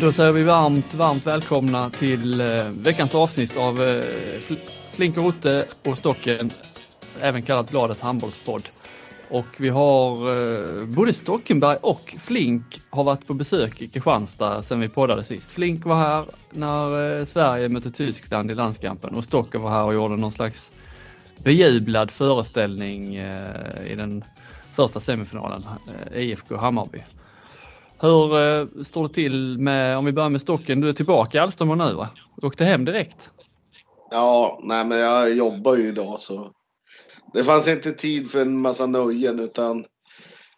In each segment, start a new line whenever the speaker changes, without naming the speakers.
Då säger vi varmt, varmt välkomna till eh, veckans avsnitt av eh, Flink och Rotte och Stocken, även kallat Bladets handbollspodd. Och vi har eh, både Stockenberg och Flink har varit på besök i Kristianstad sedan vi poddade sist. Flink var här när eh, Sverige mötte Tyskland i landskampen och Stocken var här och gjorde någon slags bejublad föreställning eh, i den första semifinalen, eh, IFK Hammarby. Hur eh, står det till med, om vi börjar med Stocken, du är tillbaka i Alstermo nu va? Du åkte hem direkt?
Ja, nej men jag jobbar ju idag så det fanns inte tid för en massa nöjen utan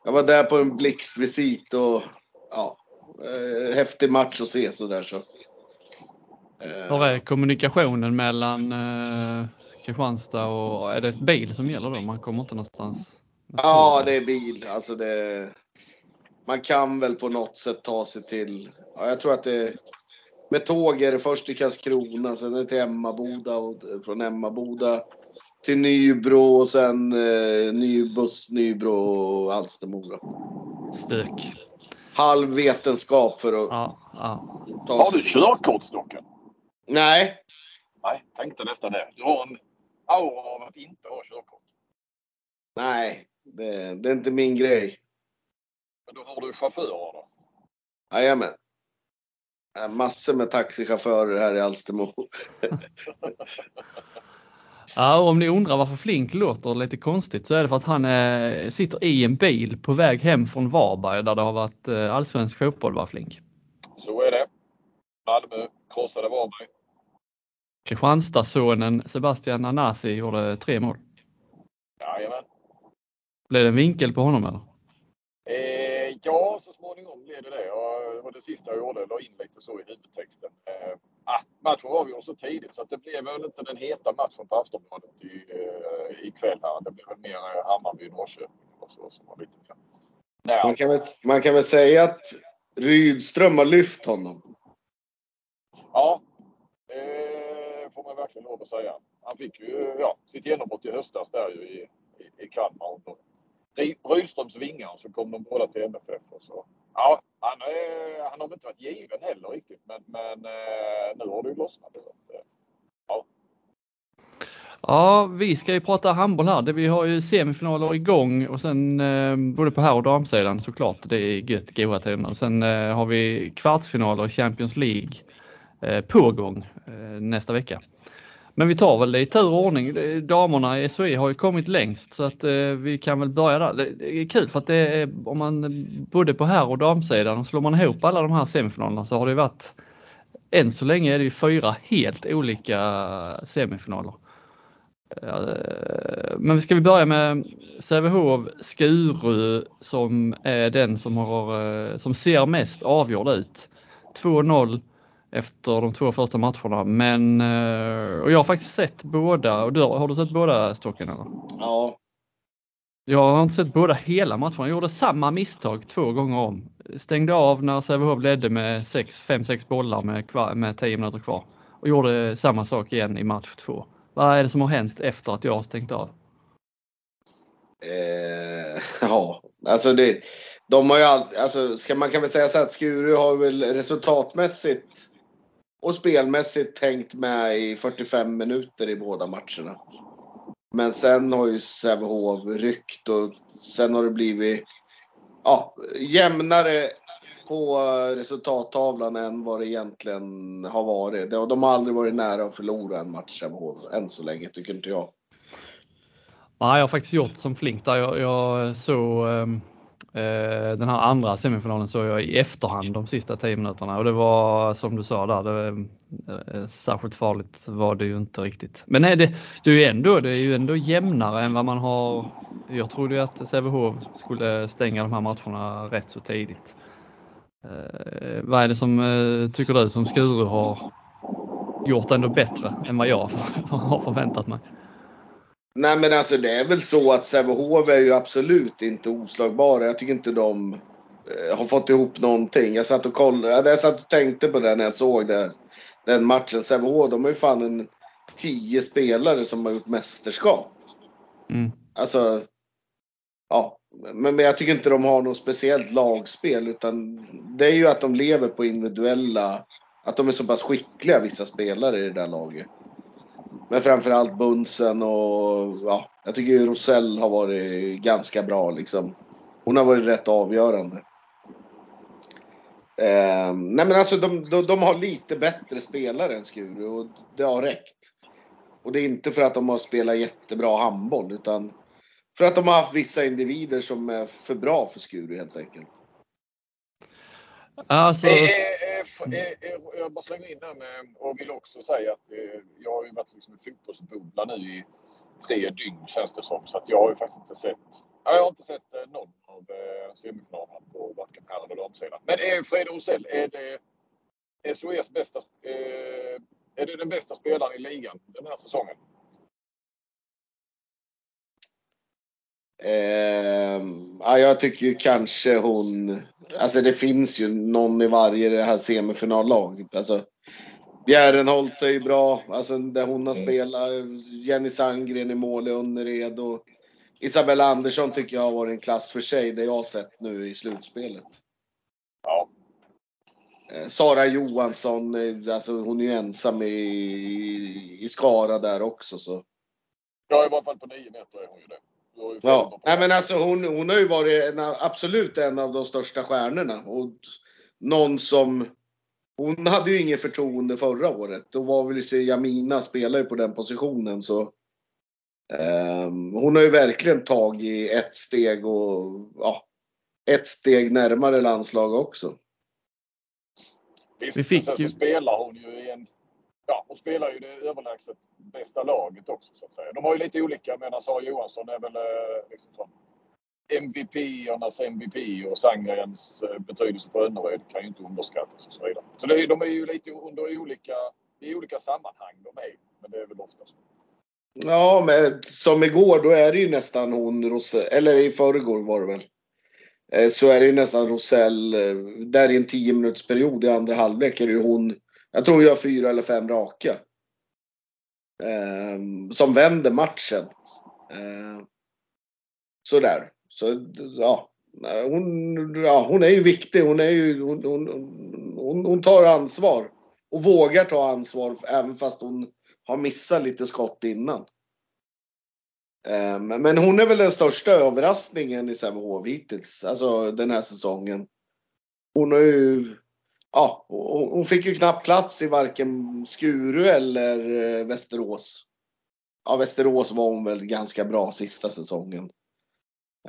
jag var där på en blixtvisit och ja, eh, häftig match att se sådär så.
Eh. Hur är kommunikationen mellan eh, Kristianstad och, är det bil som gäller då? Man kommer inte någonstans?
Ja, det är bil. Alltså det, man kan väl på något sätt ta sig till, ja, jag tror att det med tåg är det först till Karlskrona, sen är det till Emmaboda och från Emmaboda till Nybro och sen eh, ny buss Nybro och Alstermo.
Stök.
Halv vetenskap för att
ja, ja.
ta Har du körkort Stocken?
Nej.
Nej, tänkte nästan det. Du har en aura av att inte ha körkort.
Nej, det, det är inte min grej.
Men då har du chaufförer då?
Jajamän. Massor med taxichaufförer här i Alstermo.
Ja, och om ni undrar varför Flink låter lite konstigt så är det för att han eh, sitter i en bil på väg hem från Varberg där det har varit eh, allsvensk fotboll va Flink?
Så är det. Malmö krossade Varberg.
Kristianstadssonen Sebastian Anasi gjorde tre mål.
Jajamän.
Blev det en vinkel på honom eller?
Eh, ja, så småningom blev det det. Och det sista jag gjorde, la in lite så i huvudtexten. Eh, ah, matchen avgjordes så tidigt så att det blev väl inte den heta matchen på Aftonbladet i, eh, ikväll. Här. Det blev väl mer eh, Hammarby-Norrköping och så som var lite mer.
Nej, man, kan väl, man kan väl säga att Rydström har lyft honom?
Ja, det får man verkligen lov att säga. Han fick ju ja, sitt genombrott i höstas där ju i, i, i Kalmar Rydströms vingar så kom de båda till MFF. Och så. Ja, han, är, han har väl inte varit given heller riktigt men, men eh, nu har det ju lossnat. Så, eh, ja.
Ja, vi ska ju prata handboll här. Vi har ju semifinaler igång och sen eh, både på här och damsidan såklart. Det är gött, goa tider. Och sen eh, har vi kvartsfinaler i Champions League eh, på gång eh, nästa vecka. Men vi tar väl det i tur och ordning. Damerna i SOE har ju kommit längst så att eh, vi kan väl börja där. Det är kul för att det är, om man både på här och damsidan slår man ihop alla de här semifinalerna så har det varit än så länge är det ju fyra helt olika semifinaler. Eh, men ska vi börja med Sävehof Skuru som är den som, har, eh, som ser mest avgjord ut. 2-0 efter de två första matcherna. Men eh, och jag har faktiskt sett båda. Och du, har du sett båda Stocken? Eller?
Ja.
Jag har inte sett båda hela matcherna. Jag gjorde samma misstag två gånger om. Stängde av när Sävehof ledde med 5-6 bollar med, med 10 minuter kvar. Och gjorde samma sak igen i match två. Vad är det som har hänt efter att jag har stängt av?
Eh, ja, alltså det, de har ju alltid, alltså ska man kan väl säga så att Skuru har väl resultatmässigt och spelmässigt tänkt med i 45 minuter i båda matcherna. Men sen har ju Sävehof ryckt och sen har det blivit ja, jämnare på resultattavlan än vad det egentligen har varit. De har aldrig varit nära att förlora en match Sävehof än så länge tycker inte jag.
Nej, jag har faktiskt gjort som Flink där. Jag, jag såg um Eh, den här andra semifinalen såg jag i efterhand de sista 10 minuterna och det var som du sa där, det, eh, eh, särskilt farligt var det ju inte riktigt. Men nej, det, det, är ju ändå, det är ju ändå jämnare än vad man har. Jag trodde ju att Sävehof skulle stänga de här matcherna rätt så tidigt. Eh, vad är det som tycker du som Skuru har gjort ändå bättre än vad jag har förväntat mig?
Nej men alltså det är väl så att Sävehof är ju absolut inte oslagbara. Jag tycker inte de eh, har fått ihop någonting. Jag satt och kollade, jag satt och tänkte på det när jag såg det, den matchen. Sävehof, de har ju fan en tio spelare som har gjort mästerskap.
Mm.
Alltså, ja. men, men jag tycker inte de har något speciellt lagspel utan det är ju att de lever på individuella, att de är så pass skickliga vissa spelare i det där laget. Men framförallt Bunsen och ja, jag tycker ju Rosell har varit ganska bra liksom. Hon har varit rätt avgörande. Eh, nej men alltså de, de, de, har lite bättre spelare än Skuru och det har räckt. Och det är inte för att de har spelat jättebra handboll utan för att de har haft vissa individer som är för bra för Skuru helt enkelt.
Alltså... Eh, eh, eh, jag bara slänger in här med och vill också säga att jag har ju varit liksom en fotbollsbubbla nu i tre dygn känns det som. Så att jag har ju faktiskt inte sett jag har inte sett någon av semifinalerna på varken herr eller damsidan. Men är Freda Rosell, är det SOS bästa, är det den bästa spelaren i ligan den här säsongen?
Eh, ja, jag tycker ju kanske hon... Alltså det finns ju någon i varje det här semifinallag. Alltså, Bjärenholt är ju bra, alltså där hon har mm. spelat. Jenny Sandgren i mål i Önnered och Isabella Andersson tycker jag har varit en klass för sig, det jag har sett nu i slutspelet.
Ja.
Eh, Sara Johansson, eh, alltså hon är ju ensam i, i Skara där också så.
Ja, i varje fall på nio meter är hon ju det.
Ja, Nej, men alltså hon, hon har ju varit en, absolut en av de största stjärnorna. Och någon som... Hon hade ju inget förtroende förra året. Då var väl Jamina spelade ju på den positionen så. Um, hon har ju verkligen tagit ett steg och ja, ett steg närmare landslag också.
Visst, Vi fick sen så spelar hon ju i en ja, och spelar ju det överlägset bästa laget också så att säga. De har ju lite olika, men alltså, Sara Johansson är väl eh, liksom sån MVP-ernas MVP och Sangrens eh, betydelse på Önnered kan ju inte underskattas och så vidare. Så det, de är ju lite under olika, i olika sammanhang de är men det är väl oftast.
Ja, men som igår då är det ju nästan hon, Rosell, eller i förrgår var det väl. Eh, så är det ju nästan Rosell, eh, där i en 10 minuters period i andra halvlek är det ju hon jag tror vi har fyra eller fem raka. Eh, som vänder matchen. Eh, sådär. Så ja. Hon, ja, hon är ju viktig. Hon, är ju, hon, hon, hon, hon tar ansvar. Och vågar ta ansvar även fast hon har missat lite skott innan. Eh, men hon är väl den största överraskningen i Sävehof hittills. Alltså den här säsongen. Hon har ju ja, hon fick ju knappt plats i varken Skuru eller eh, Västerås. Ja, Västerås var hon väl ganska bra sista säsongen.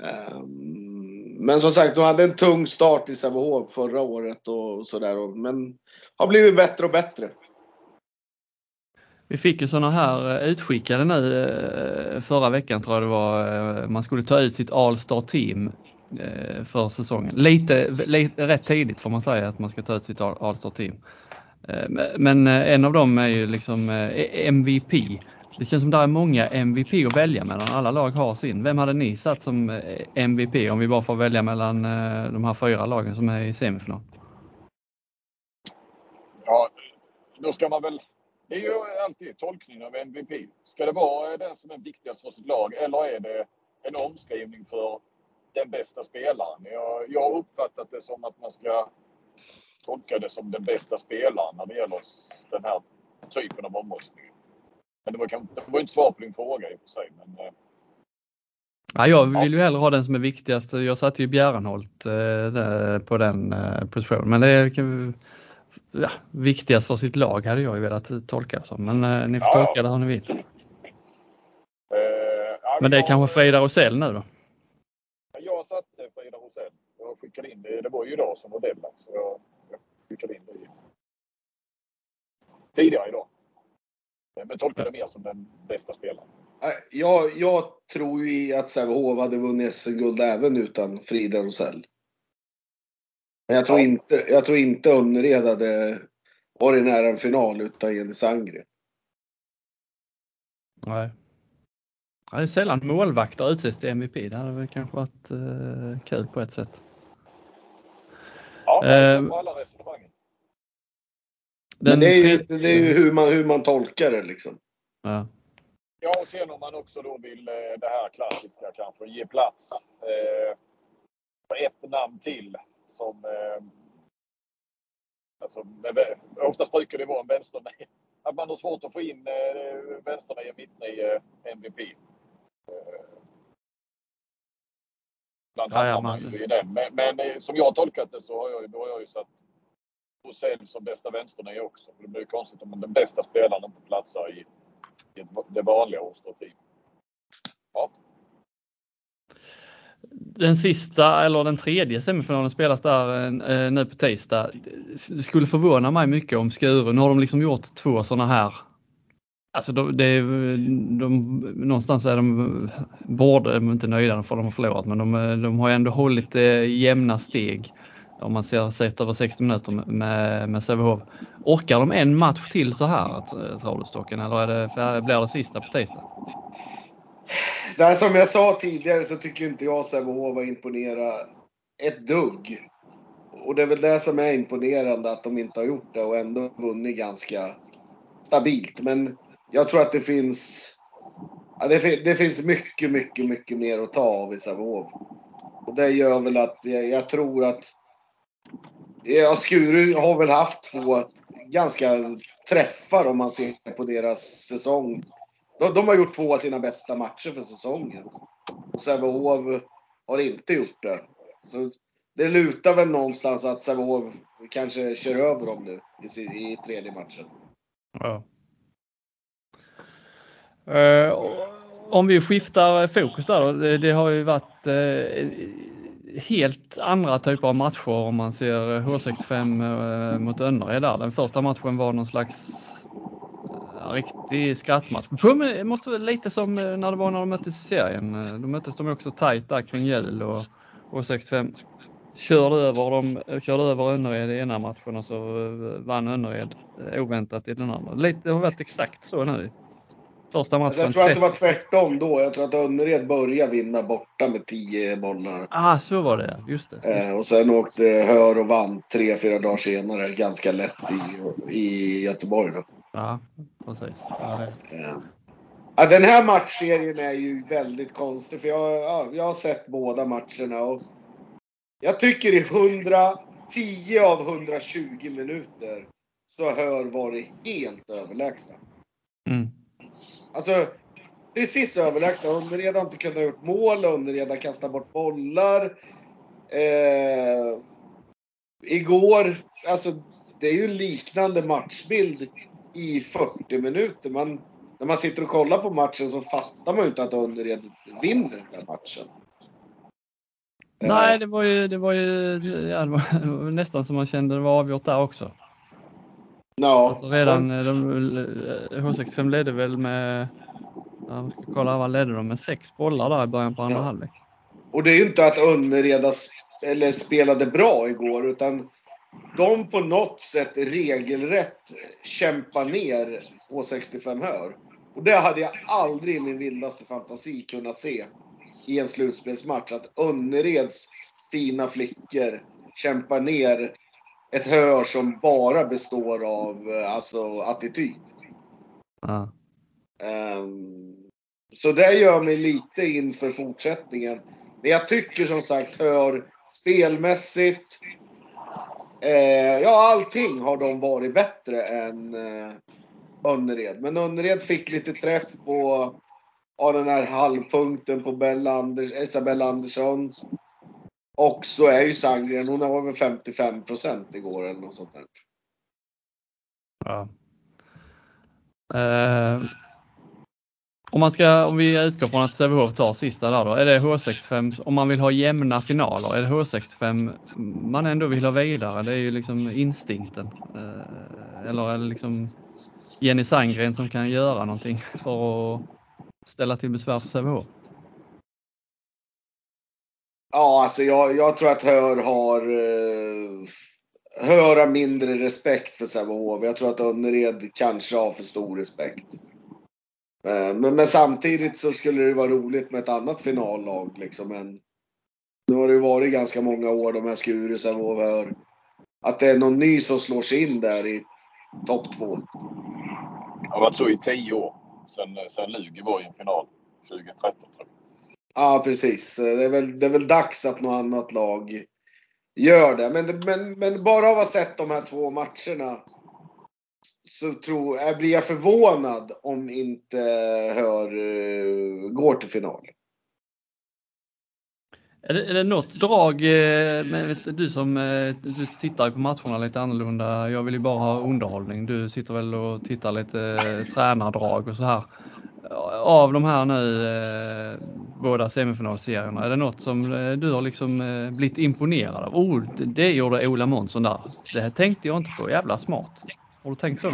Ehm, men som sagt, hon hade en tung start i Sävehof förra året och sådär. Men har blivit bättre och bättre.
Vi fick ju sådana här eh, utskickade nu eh, förra veckan tror jag det var. Man skulle ta ut sitt All-Star team Eh, för säsongen. Lite, lite, rätt tidigt får man säga att man ska ta ut sitt All-Star team. Eh, men eh, en av dem är ju liksom eh, MVP. Det känns som det är många MVP att välja mellan. Alla lag har sin. Vem hade ni satt som eh, MVP om vi bara får välja mellan de här fyra lagen som är i semifinal?
Ja, då ska man väl... Det är ju alltid tolkning av MVP. Ska det vara den som är viktigast för sitt lag eller är det en omskrivning för den bästa spelaren. Jag, jag har uppfattat det som att man ska tolka det som den bästa spelaren när det gäller den här typen av omröstning. Men det var, det var inte svar på din fråga i och för sig. Men, eh,
Ja, jag vill ju hellre ha den som är viktigast. Jag satte ju Bjärenholt eh, på den eh, positionen. Men det är ja, viktigast för sitt lag hade jag ju velat tolka det som. Men eh, ni får ja, tolka det hur ni vill. Eh, men det är kanske Frida Rosell nu då?
satte Frida Rosell. Jag skickade in det. Det var ju idag som var deadline. Så jag, jag skickade in det tidigare idag. Men tolkade det mer som den bästa spelaren.
Jag, jag tror ju att Sävehof hade vunnit SM-guld även utan Frida Rosell. Men jag tror, ja. inte, jag tror inte Önnered hade varit nära en final utan Jenny Sandgren.
Nej. Ja, det är sällan målvakter utses till MVP. Det hade väl kanske varit uh, kul på ett sätt.
Ja, uh, på alla resonemangen.
Men det är ju, det är ju hur, man, hur man tolkar det liksom.
Ja.
Ja, och sen om man också då vill eh, det här klassiska kanske, ge plats eh, för ett namn till som eh, Alltså, oftast brukar det vara en vänsternia. Att man har svårt att få in eh, vänsternia, mittnia, MVP. Eh, bland ja, ja, man... Men, men, eh, som jag har tolkat det så har jag, då har jag ju satt Rosell som bästa vänsternia också. För det blir konstigt om den bästa spelaren inte platsar i, i det vanliga Åstorp Ja.
Den sista eller den tredje semifinalen spelas där eh, nu på tisdag. Det skulle förvåna mig mycket om Skuru, nu har de liksom gjort två sådana här Alltså de, det, de, någonstans är de, både de inte nöjda för de har förlorat, men de, de har ändå hållit eh, jämna steg om man ser sett över 60 minuter med, med Sävehof. Orkar de en match till så här, eh, Travelstocken, eller är det, blir det sista på tisdag?
Nej, som jag sa tidigare så tycker inte jag Sävehof har imponerat ett dugg. Och det är väl det som är imponerande att de inte har gjort det och ändå vunnit ganska stabilt. Men jag tror att det finns ja, det, det, finns mycket, mycket, mycket mer att ta av i Sävehof. Och det gör väl att jag, jag tror att Ja, Skuru har väl haft två ganska träffar om man ser på deras säsong. De, de har gjort två av sina bästa matcher för säsongen. Och Sävehof har inte gjort det. Så det lutar väl någonstans att Sävehof kanske kör över dem nu i, i tredje matchen. Ja.
Eh, om vi skiftar fokus där då. Det, det har ju varit eh, helt andra typer av matcher om man ser H65 eh, mot Önnered där. Den första matchen var någon slags riktig skrattmatch. Det måste vara lite som när det var när de möttes i serien. Då möttes de också tajt där kring jul och H65 körde över, dem, körde över Önnered i ena matchen och så vann Önnered oväntat i den andra. Lite, det har varit exakt så nu. Första matchen.
Jag tror att det var tvärtom då. Jag tror att Önnered började vinna borta med 10 bollar.
Ah, så var det Just det.
Eh, och sen åkte Hör och vann tre, fyra dagar senare ganska lätt i, i Göteborg då.
Ja, precis. Ja,
eh. ja, den här matchserien är ju väldigt konstig för jag, ja, jag har sett båda matcherna och jag tycker i 110 av 120 minuter så har Hör varit helt överlägsna. Mm. Alltså, precis överlägsna. Underred har inte kunnat gjort mål, Underred har kastat bort bollar. Eh, igår, alltså det är ju en liknande matchbild i 40 minuter. Man, när man sitter och kollar på matchen så fattar man ju inte att Önnered vinner den där matchen.
Nej, det var ju, det var ju ja, det var nästan som man kände det var avgjort där också. Ja. Alltså redan de, H65 ledde väl med, jag ska kolla vad ledde de med, sex bollar där i början på andra ja. halvlek.
Och det är ju inte att Önnereda eller spelade bra igår utan de på något sätt regelrätt kämpar ner H65 Hör. Och det hade jag aldrig i min vildaste fantasi kunnat se i en slutspelsmatch. Att Önnereds fina flickor kämpar ner ett hör som bara består av eh, alltså, attityd. Ja. Um, så det gör mig lite inför fortsättningen. Men jag tycker som sagt hör spelmässigt. Eh, ja, allting har de varit bättre än eh, Önnered. Men Önnered fick lite träff på av den här halvpunkten på Bella Anders, Isabella Andersson. Och så är ju Sandgren, hon har väl 55 procent igår eller något sånt där.
Ja. Eh, om, man ska, om vi utgår från att Sävehof tar sista där då, är det H65, om man vill ha jämna finaler, är det H65 man ändå vill ha vidare? Det är ju liksom instinkten. Eh, eller är det liksom Jenny Sandgren som kan göra någonting för att ställa till besvär för Sävehof?
Ja, alltså jag, jag tror att Hör har uh, Hör har mindre respekt för Sävehof. Jag tror att Önnered kanske har för stor respekt. Eh, men, men, samtidigt så skulle det vara roligt med ett annat finallag liksom. Men nu har det ju varit ganska många år de här Skuru, Sävehof, Hör. Att det är någon ny som slår sig in där i topp två.
Det har varit så i tio år. sen, sen Lugi var i en final 2013 tror jag.
Ja, precis. Det är, väl, det är väl dags att något annat lag gör det. Men, men, men bara av att ha sett de här två matcherna så tror, jag blir jag förvånad om inte Hör eh, går till final.
Är det, är det något drag, eh, vet, du som du tittar på matcherna lite annorlunda, jag vill ju bara ha underhållning. Du sitter väl och tittar lite tränardrag och så här. Av de här nu eh, båda semifinalserierna, är det något som eh, du har liksom eh, blivit imponerad av? Oh, det gjorde Ola Månsson där. Det här tänkte jag inte på, jävla smart. Har du tänkt så?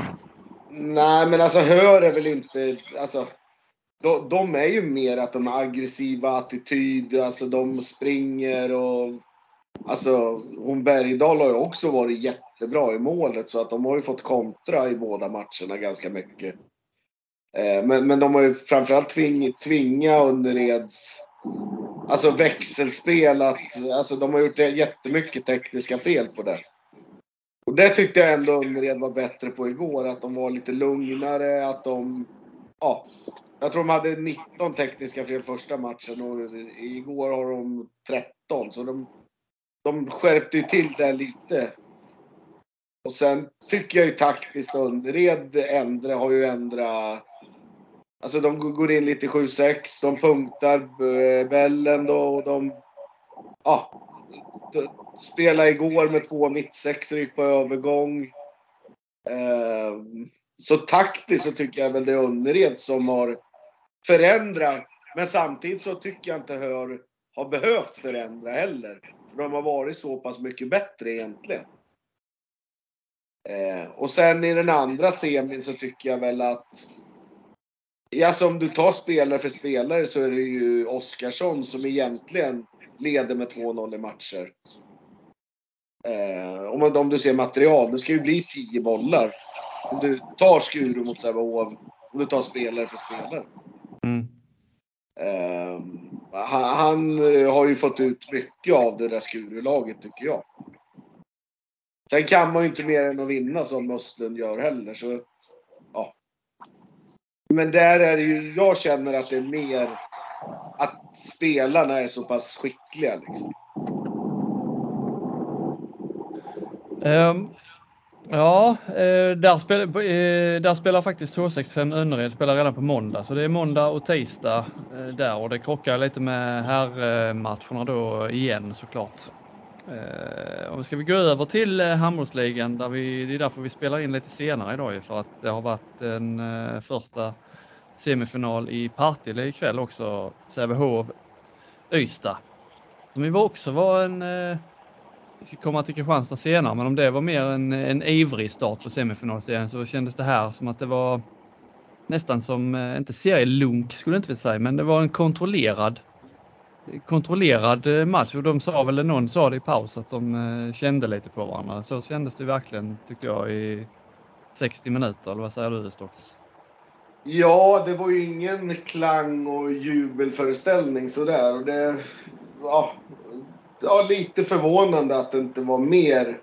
Nej, men alltså Hör är väl inte, alltså de, de, är ju mer att de har aggressiva attityd, alltså de springer och Alltså hon Bergdahl har ju också varit jättebra i målet så att de har ju fått kontra i båda matcherna ganska mycket. Eh, men, men de har ju framförallt tving, tvingat Undereds Alltså växelspel att, alltså de har gjort jättemycket tekniska fel på det. Och det tyckte jag ändå Underred var bättre på igår, att de var lite lugnare, att de ja, jag tror de hade 19 tekniska fel första matchen och igår har de 13. Så de, de skärpte ju till det lite. Och sen tycker jag ju taktiskt Underred ändra, har ju ändrat Alltså de går in lite 7-6, de punktar eh, bällen då och de... Ja. Spelade igår med två mittsexor, gick på övergång. Ehm, så taktiskt så tycker jag väl det är Underred som har förändrat. Men samtidigt så tycker jag inte Hör har behövt förändra heller. För de har varit så pass mycket bättre egentligen. Ehm, och sen i den andra semin så tycker jag väl att Alltså om du tar spelare för spelare så är det ju Oskarsson som egentligen leder med 2-0 i matcher. Eh, om, om du ser material, det ska ju bli 10 bollar. Om du tar Skuru mot Sävehof, om du tar spelare för spelare. Mm. Uh, han, han, har ju fått ut mycket av det där Skuru-laget tycker jag. Sen kan man ju inte mer än att vinna som Östlund gör heller. Så. Men där är det ju, jag känner att det är mer att spelarna är så pass skickliga. Liksom.
Um, Ja, eh, där, spel, eh, där spelar faktiskt H65 Önnered spelar redan på måndag, så det är måndag och tisdag eh, där och det krockar lite med herrmatcherna då igen såklart. Eh, och ska vi gå över till eh, handbollsligan där vi, det är därför vi spelar in lite senare idag för att det har varit en eh, första semifinal i Partille ikväll också, Sävehof Ystad. Som också var en vi ska komma till Kristianstad senare, men om det var mer en, en ivrig start på semifinalserien så kändes det här som att det var nästan som, eh, inte serielunk skulle jag inte vilja säga, men det var en kontrollerad kontrollerad eh, match och de sa väl, någon sa det i paus att de eh, kände lite på varandra. Så kändes det verkligen tyckte jag i 60 minuter, eller vad säger du Stock?
Ja, det var ju ingen klang och jubelföreställning sådär. Och det, ja, ja, lite förvånande att det inte var mer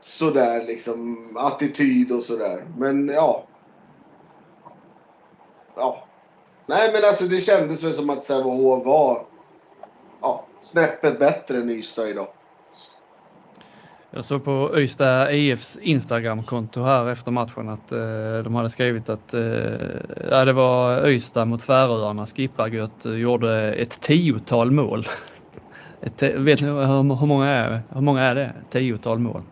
sådär liksom attityd och sådär. Men ja. Ja. Nej men alltså det kändes väl som att Sävehof var ja, snäppet bättre än Ystad idag.
Jag såg på Öysta IFs Instagramkonto här efter matchen att eh, de hade skrivit att eh, ja, det var Öysta mot Färöarna. Skippargött gjorde ett tiotal mål. Ett, vet ni hur, hur, många är, hur många är det? Tiotal mål?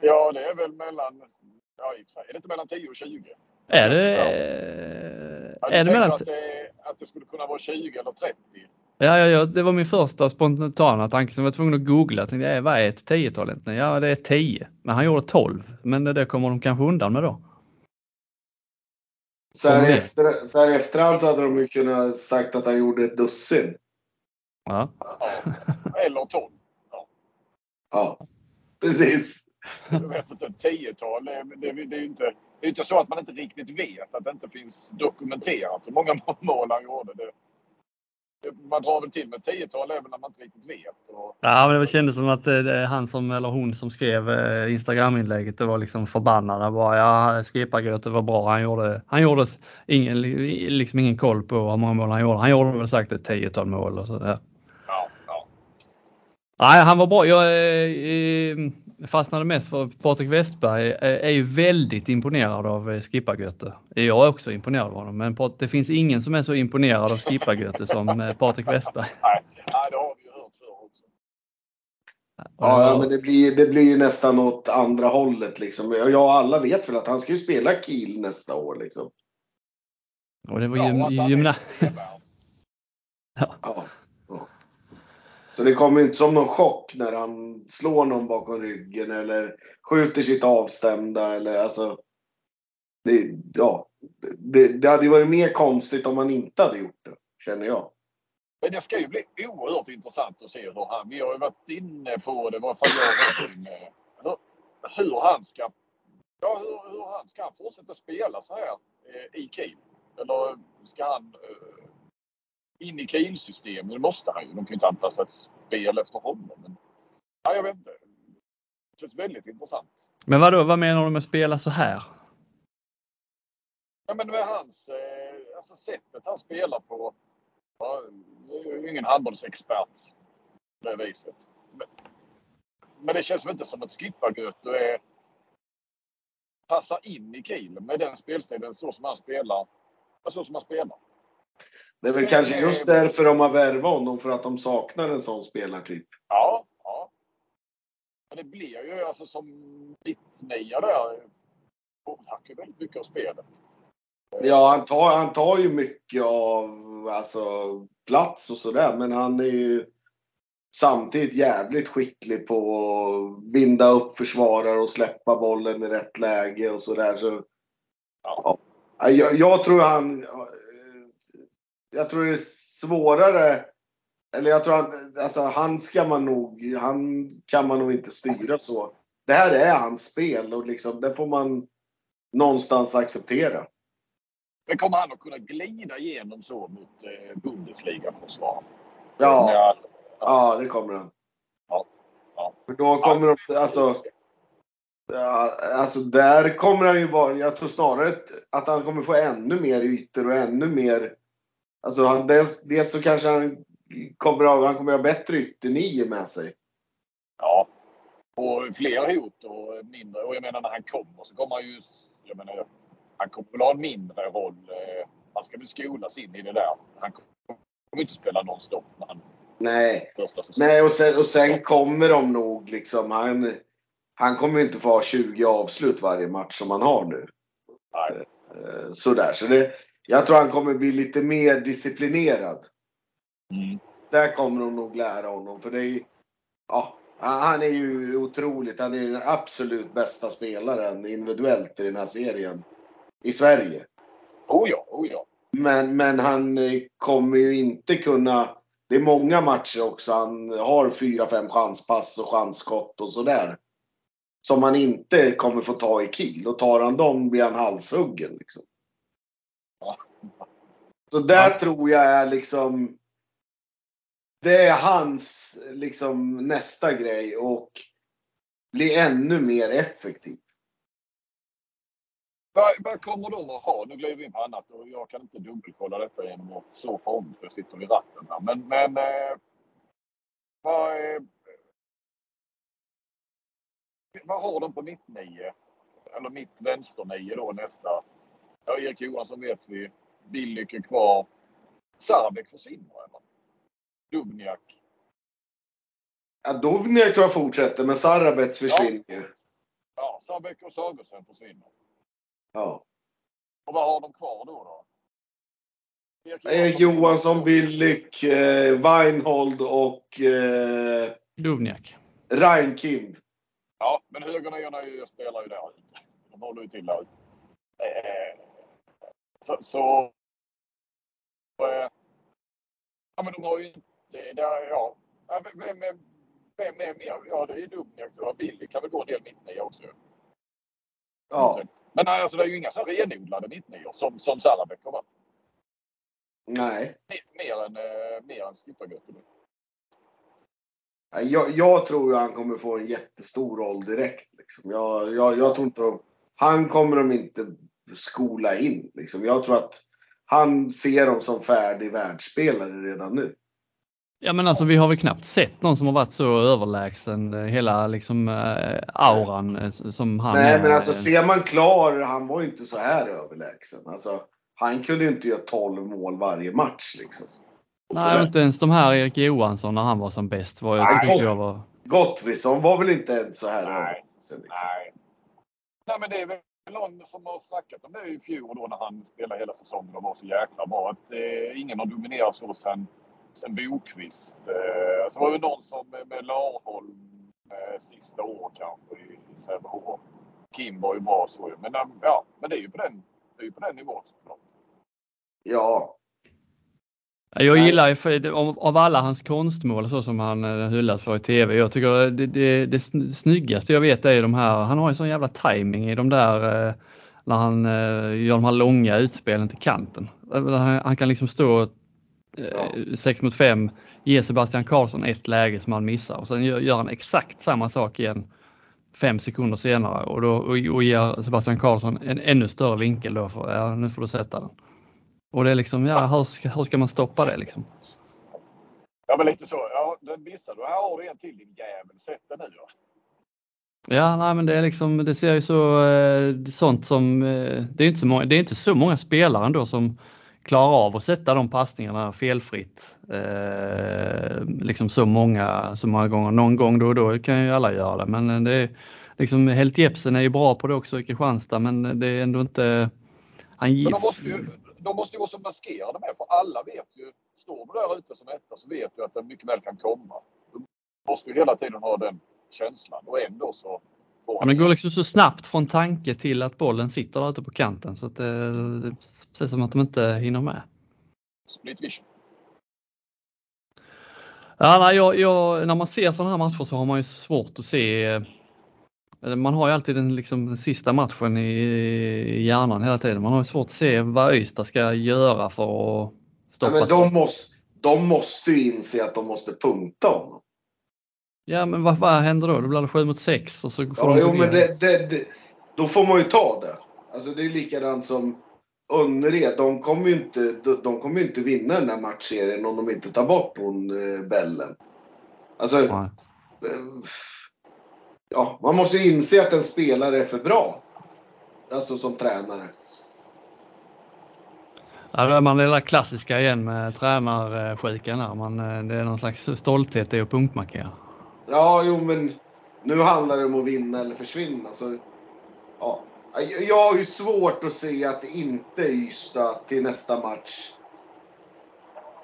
Ja, det är väl mellan, ja i och för sig, är det inte mellan 10 och 20?
Är det?
Är det mellan... Att det, att det skulle kunna vara 20 eller 30?
Ja, ja, ja, det var min första spontana tanke som jag var tvungen att googla. Jag tänkte, vad är ett tiotal egentligen? Ja, det är 10. Men han gjorde 12. Men det kommer de kanske undan med då.
Så här, efter, så här efterhand så hade de ju kunnat sagt att han gjorde ett dussin.
Ja.
Eller 12. Ja.
ja, precis.
Jag vet inte, tiotal, det, det, det är ju inte, det är inte så att man inte riktigt vet att det inte finns dokumenterat hur många mål han gjorde. Det, man drar väl till med tiotal även när man inte riktigt vet. Och,
Ja, men det kändes som att eh, det är han som eller hon som skrev eh, Instagram-inlägget, det var liksom förbannade bara. Ja, Skipagöte var bra. Han gjorde, han gjorde ingen, liksom ingen koll på hur många mål han gjorde. Han gjorde väl sagt ett tiotal mål och sådär.
Ja, ja.
Nej, han var bra. Jag eh, fastnade mest för Patrik Westberg. Är ju väldigt imponerad av Skipagöte. Jag är också imponerad av honom, men det finns ingen som är så imponerad av Skipagöte som Patrik Westberg.
Nej, det har vi ju hört förr också.
Ja, men det blir, det blir ju nästan åt andra hållet liksom. Ja, alla vet väl att han ska ju spela Kiel nästa år liksom.
Och det var
Ja, han
gymna...
Ja. ja. Så det kommer ju inte som någon chock när han slår någon bakom ryggen eller skjuter sitt avstämda eller alltså. Det, ja, det, det hade ju varit mer konstigt om han inte hade gjort det, känner jag.
Men det ska ju bli oerhört intressant att se hur han, vi har ju varit inne på det, vad fan jag hur, hur han ska, ja hur, hur han ska fortsätta spela så här eh, i Kiel. Eller ska han eh, in i Kiel-systemet? Det måste han ju. De kan ju inte anpassa ett spel efter honom. Men, ja, jag vet inte. Det känns väldigt intressant.
Men vadå, vad menar du med spela så här?
Ja, men med hans, eh, alltså sättet han spelar på. Ja, jag är ju ingen handbollsexpert på det viset. Men, men det känns väl inte som att Skippargötu är passar in i Kiel med den spelstilen så som han spelar. Så som han spelar.
Det är väl kanske just därför de har värvat honom, för att de saknar en sån spelartyp.
Ja, ja. Men det blir ju alltså som mittnia där. Påverkar väldigt mycket av spelet.
Ja, han tar, han tar ju mycket av alltså, plats och sådär, men han är ju samtidigt jävligt skicklig på att binda upp försvarare och släppa bollen i rätt läge och sådär. Så, ja. jag, jag tror han... Jag tror det är svårare eller jag tror att alltså, han ska man nog, han kan man nog inte styra så. Det här är hans spel och liksom, det får man någonstans acceptera.
Men kommer han att kunna glida igenom så mot eh, Bundesliga-försvar?
Ja,
Ja.
ja, det kommer han.
Ja. Ja.
För då kommer de, alltså, ja, alltså där kommer han ju vara, jag tror snarare att, att han kommer få ännu mer ytor och ännu mer, alltså han, dels, dels så kanske han kommer ha, han kommer ha bättre ytternio med sig.
Ja. Och fler hot och mindre. Och jag menar när han kommer så kommer han ju... Jag menar, han kommer väl ha en mindre roll. eh, Han ska väl skolas in i det där. Han kommer inte spela nonstop när han
Nej, nej och sen, och sen kommer de nog liksom, han, han kommer inte få ha 20 avslut varje match som han har nu.
Nej.
Eh, Sådär, så det, jag tror han kommer bli lite mer disciplinerad.
Mm.
Där kommer de nog lära honom. För det är, ja, han är ju otroligt. Han är den absolut bästa spelaren individuellt i den här serien. I Sverige.
Oh ja, oh ja.
Men, men han eh, kommer ju inte kunna. Det är många matcher också. Han har fyra, fem chanspass och chansskott och sådär. Som han inte kommer få ta i Kiel. Och tar han dem blir han halshuggen. Liksom. Så där
Ja.
tror jag är liksom. Det är hans liksom nästa grej och bli ännu mer effektiv.
Vad, kommer de att ha? Nu gled vi in på annat och jag kan inte dubbelkolla detta genom att surfa om för jag sitter vid ratten här. Men, men eh, vad, eh, vad har de på mitt nio? Eller mitt vänsternio då nästa? Ja, Erik Johansson vet vi. Billik är kvar. Sarbek försvinner eller? Dubniak.
Ja, Dovniak tror jag fortsätter men Sarabets försvinner ju.
Ja, Sarbek och Sagersen försvinner.
Ja.
Och vad har de kvar då? då?
Erik Johansson, Billik, eh, Weinhold och eh,
Dubniak.
Reinkind.
Ja, men högerniorna ju- spelar ju där ute. De håller ju till där ute. Eh, Så, så eh, ja, men de har ju inte... Där, ja, vem, vem, vem, är mer? Ja, det är Dubniak. Ja, Billy kan väl gå en del mittnia också.
Ja.
Men nej, alltså, det är ju inga så renodlade mittnior som, som Salabek har varit.
Nej.
Mer, mer än, eh, mer än Skippargötu.
Jag, jag tror ju han kommer få en jättestor roll direkt. Liksom. Jag, jag, jag tror inte han kommer de inte skola in. Liksom. Jag tror att han ser dem som färdig världsspelare redan nu.
Ja men alltså vi har väl knappt sett någon som har varit så överlägsen eh, hela liksom äh, auran äh, som han
Nej är. men alltså ser man klar, han var ju inte så här överlägsen. Alltså, han kunde ju inte göra 12 mål varje match liksom.
Nej, inte ens de här Erik Johansson när han var som bäst. Var, jag
Nej, jag var... Gottfridsson var väl inte ens så här
Nej. överlägsen. Liksom. Nej. Nej men det är väl någon som har snackat om det i fjol då när han spelade hela säsongen och var så jäkla bra. Att eh, ingen har dominerat så sen, sen Bokvist. Eh, alltså, så var det någon som med, Larholm eh, sista år kanske i, i Sävehof. Kim var ju bra så Men, eh, ja, men det är ju på den, det är ju på den nivån såklart.
Ja.
Jag gillar ju av alla hans konstmål så som han eh, hyllas för i TV. Jag tycker det, det, det snyggaste jag vet är de här, han har ju sån jävla timing i de där eh, när han gör de här långa utspelen till kanten. Han kan liksom stå ja. 6 mot 5, ge Sebastian Karlsson ett läge som han missar och sen gör han exakt samma sak igen fem sekunder senare och, då, och, och ger Sebastian Karlsson en ännu större vinkel då för ja, nu får du sätta den. Och det är liksom, ja hur ska, hur ska man stoppa det liksom?
Ja men lite så, ja den missar du. Här har du en till din jävel, sätt den nu då.
Ja, nej, men det är liksom, det ser ju så, eh, sånt som, eh, det är inte så många, det är inte så många spelare ändå som klarar av att sätta de passningarna felfritt. Eh, liksom så många, så många gånger. Någon gång då och då kan ju alla göra det, men det är liksom Helt Jepsen är ju bra på det också i Kristianstad, men det är ändå inte,
han men de måste ju, de måste ju vara så maskerade med, för alla vet ju, står du där ute som etta så vet du att den mycket väl kan komma. Du måste ju hela tiden ha den känslan och ändå så
Ja, men det går liksom så snabbt från tanke till att bollen sitter där ute på kanten så att det, det ser som att de inte hinner med.
Split vision.
Ja, nej, jag, jag, när man ser sådana här matcher så har man ju svårt att se man har ju alltid den, liksom, den sista matchen i, i hjärnan hela tiden. Man har svårt att se vad Öysta ska göra för att stoppa
ja, de, måste, de måste ju inse att de måste punkta honom.
Ja men vad, vad händer då? Då blir det 7 mot 6 och så
får ja, jo, men det, det, det, Då får man ju ta det. Alltså det är likadant som Önnered. De kommer ju inte, de, de kommer inte vinna den här matchserien om de inte tar bort hon eh, Bellen. Alltså. Ja ja, man måste inse att en spelare är för bra. Alltså som tränare.
Ja, då är man det där klassiska igen med tränarsjukan här. Man, eh, det är någon slags stolthet i att punktmarkera.
Ja, jo men nu handlar det om att vinna eller försvinna. Så, ja. Jag har ju svårt att se att inte Ystad till nästa match.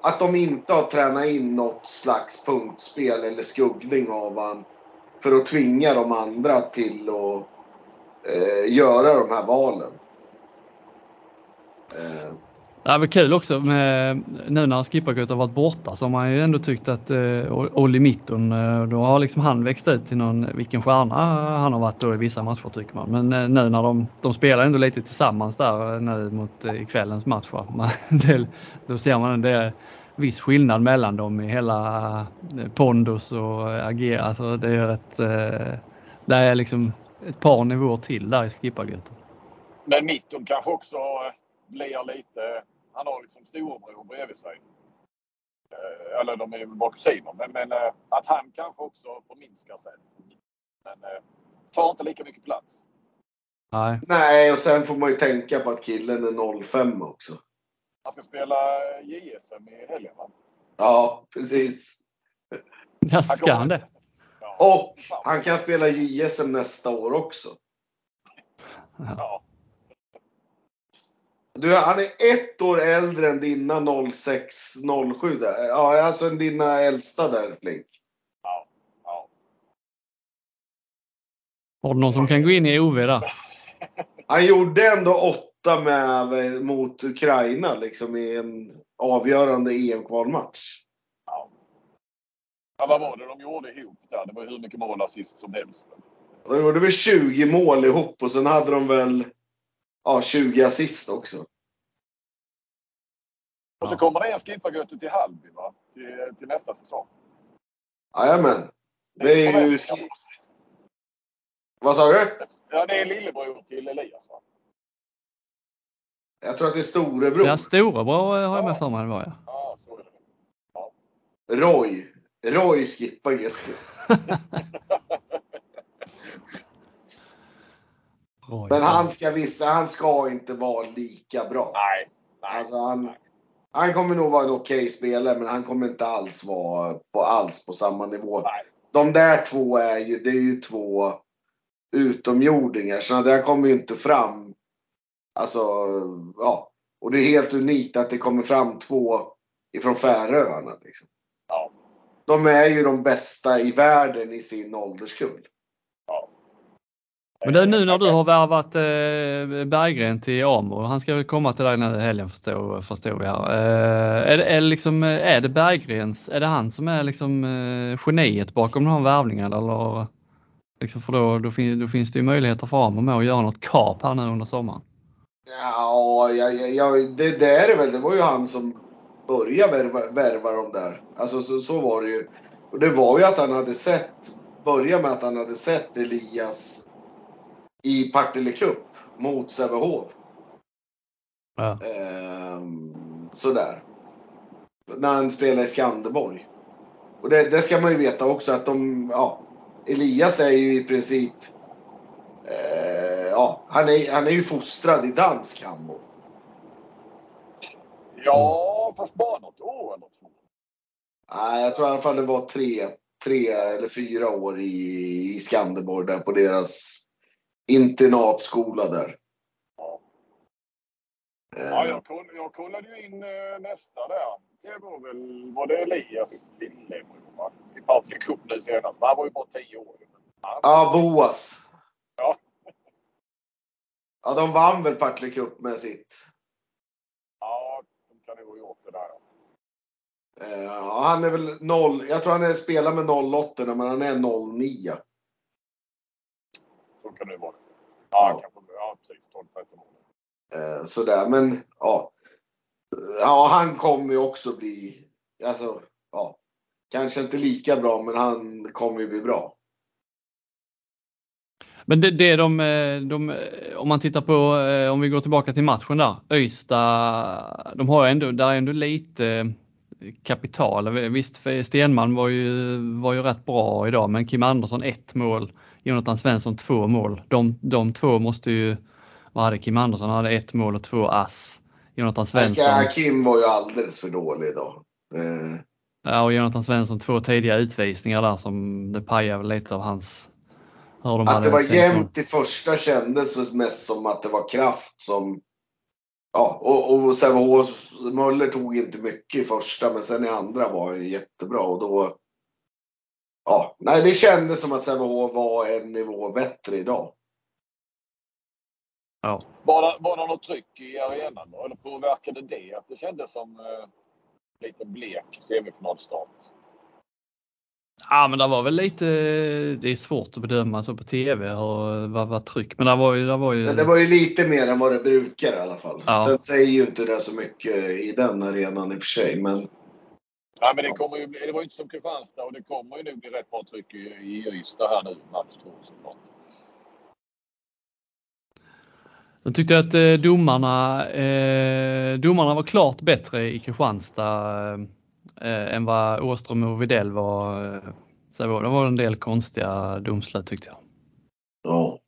Att de inte har tränat in något slags punktspel eller skuggning av han för att tvinga de andra till att eh, göra de här valen.
Eh. Det var kul också med, nu när Skippergött har varit borta så har man ju ändå tyckt att eh, Olli Mitton, eh, då har liksom han växt ut till någon, vilken stjärna han har varit då i vissa matcher tycker man. Men eh, nu när de, de spelar ändå lite tillsammans där eh, nu mot eh, kvällens match. då ser man det, viss skillnad mellan dem i hela eh, pondus och agera. Alltså det är ett, eh, det är liksom ett par nivåer till där i skippargöten.
Men Mitton kanske också blir lite, han har liksom storebror bredvid sig. Eh, eller de är väl bara kusiner. Men, men att han kanske också förminskar sig. Men tar inte lika mycket plats.
Nej. Nej, och sen får man ju tänka på att killen är 05 också.
Han ska spela JSM i helgen va?
Ja, precis.
Ja, ska han det?
Och han kan spela JSM nästa år också. Ja. Du, han är ett år äldre än dina 0607 där. Ja, alltså dina äldsta där Flink. Ja. ja.
Har du någon som kan gå in i OV där?
Han gjorde ändå åtta åtta med, mot Ukraina liksom i en avgörande EM-kvalmatch.
Ja. ja. Vad var det de gjorde ihop där? Det var hur mycket mål assist som helst.
De gjorde väl 20 mål ihop och sen hade de väl ja, 20 assist också.
Och så kommer det en skippargöte till Hallby va? Till, till nästa säsong.
Jajamän. Det är ju... Vad sa du?
Ja, det är lillebror till Elias va?
Jag tror att det är storebror.
Ja, storebror har jag med för mig det var ja.
Roy. Roy skippar GT.
Oj,
Men han ska vissa, han ska inte vara lika bra.
Nej. Nej.
Alltså han, han kommer nog vara en okej spelare, men han kommer inte alls vara på, alls på samma nivå.
Nej.
De där två är ju, det är ju två utomjordingar, så det kommer ju inte fram. Alltså, ja. Och det är helt unikt att det kommer fram två ifrån Färöarna. Liksom.
Ja.
De är ju de bästa i världen i sin ålderskull.
Men det är nu när du har värvat eh, Berggren till Amo, han ska väl komma till dig den här helgen förstår, förstår vi här. Eh, är, det, är, det liksom, är det Berggrens, är det han som är liksom eh, geniet bakom den här värvningen eller? Liksom för då, då, fin, då finns det ju möjligheter för Amo med att göra något kap här nu under sommaren.
Ja, jag, jag, det, det är det väl. Det var ju han som började värva, värva dem där. Alltså så, så var det ju. Och det var ju att han hade sett, börja med att han hade sett Elias i Partille Cup mot Sävehof.
Ja.
Ehm, sådär. När han spelade i Skanderborg. Och det, det ska man ju veta också att de, ja, Elias är ju i princip, eh, ja, han är, han är ju fostrad i dansk handboll.
Ja, fast bara något år eller två.
Nej, jag tror i alla fall det var tre, tre eller fyra år i, i Skanderborg där på deras internatskola där.
Ja.
Eh,
Ja, jag, koll, jag kollade ju in eh, nästa där. Det var väl, var det Elias lillebror va? I Partille Cup nu senast. Han var ju bara 10 år.
Ja, Boas.
Ja.
De vann väl Partille Cup med sitt.
ja, de kan ju ha gjort det där.
Eh, Ja, han är väl noll. Jag tror han är, spelar med 08 men han är 09.
Så kan det vara. Ja,
Ja.
kanske. Ja, precis. 12-13 år.
Eh, sådär, men ja. Ja, han kommer ju också bli, alltså, ja. Kanske inte lika bra, men han kommer ju bli bra.
Men det, det de, eh, de, om man tittar på, eh, om vi går tillbaka till matchen där, Öysta, de har ändå, där är ändå lite eh, kapital. Visst, Stenman var ju, var ju rätt bra idag, men Kim Andersson ett mål, Jonathan Svensson två mål. De, de två måste ju, vad hade Kim Andersson? Han hade ett mål och två ass. Jonathan Svensson,
Ja, Kim var ju alldeles för dålig idag. Eh,
ja, och Jonathan Svensson två tidiga utvisningar där som det väl lite av hans de
att det var jämnt i första kändes mest som att det var kraft som... Ja, och, och Sävehof, Möller tog inte mycket i första, men sen i andra var han ju jättebra och då... Ja, nej det kändes som att Sävehof var en nivå bättre idag.
Ja.
Var det, var det något tryck i arenan då? Eller påverkade det att det kändes som eh, lite blek semifinalstart?
Ja men det var väl lite, det är svårt att bedöma så på TV och vad var tryck. Men det var ju, det var ju
Men det var ju lite mer än vad det brukar i alla fall.
Ja.
Sen säger ju inte det så mycket i den arenan i och för sig, men
Nej, men det, kommer ju, det var ju inte som Kristianstad och det kommer ju nog bli rätt bra tryck i, i Ystad här nu match två såklart.
Jag tyckte att eh, domarna, eh, domarna var klart bättre i Kristianstad eh, än vad Åström och Videll var. Eh, så var, det var en del konstiga domslut tyckte jag.
ja.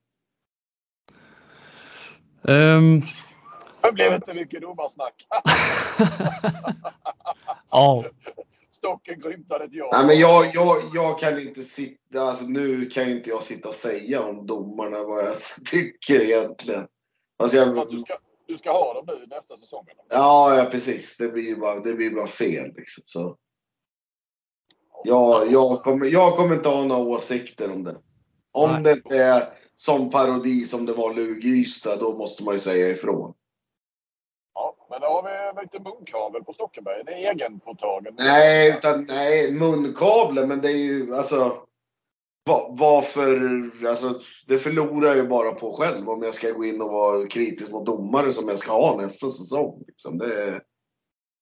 Ehm,
Det blev inte mycket domarsnack.
ja,
Stocken grymtade ett ja.
Nej, men jag, jag, jag kan inte sitta, alltså nu kan ju inte jag sitta och säga om domarna vad jag tycker egentligen. Alltså jag,
du, ska, ha dem nu nästa säsong? Eller?
ja, ja, precis. Det blir ju bara, det blir bara fel liksom. Så jag, jag, kommer, jag kommer inte ha några åsikter om det. Om
Nej.
det inte är som parodi som det var Lug Ystad, då måste man ju säga ifrån.
Ja, men då har vi lite munkavel på Stockenberg. Det är egenpåtagen.
Nej, utan, nej, munkavle, men det är ju alltså. Va- Varför, alltså det förlorar jag ju bara på själv om jag ska gå in och vara kritisk mot domare som jag ska ha nästa säsong. Liksom. Det,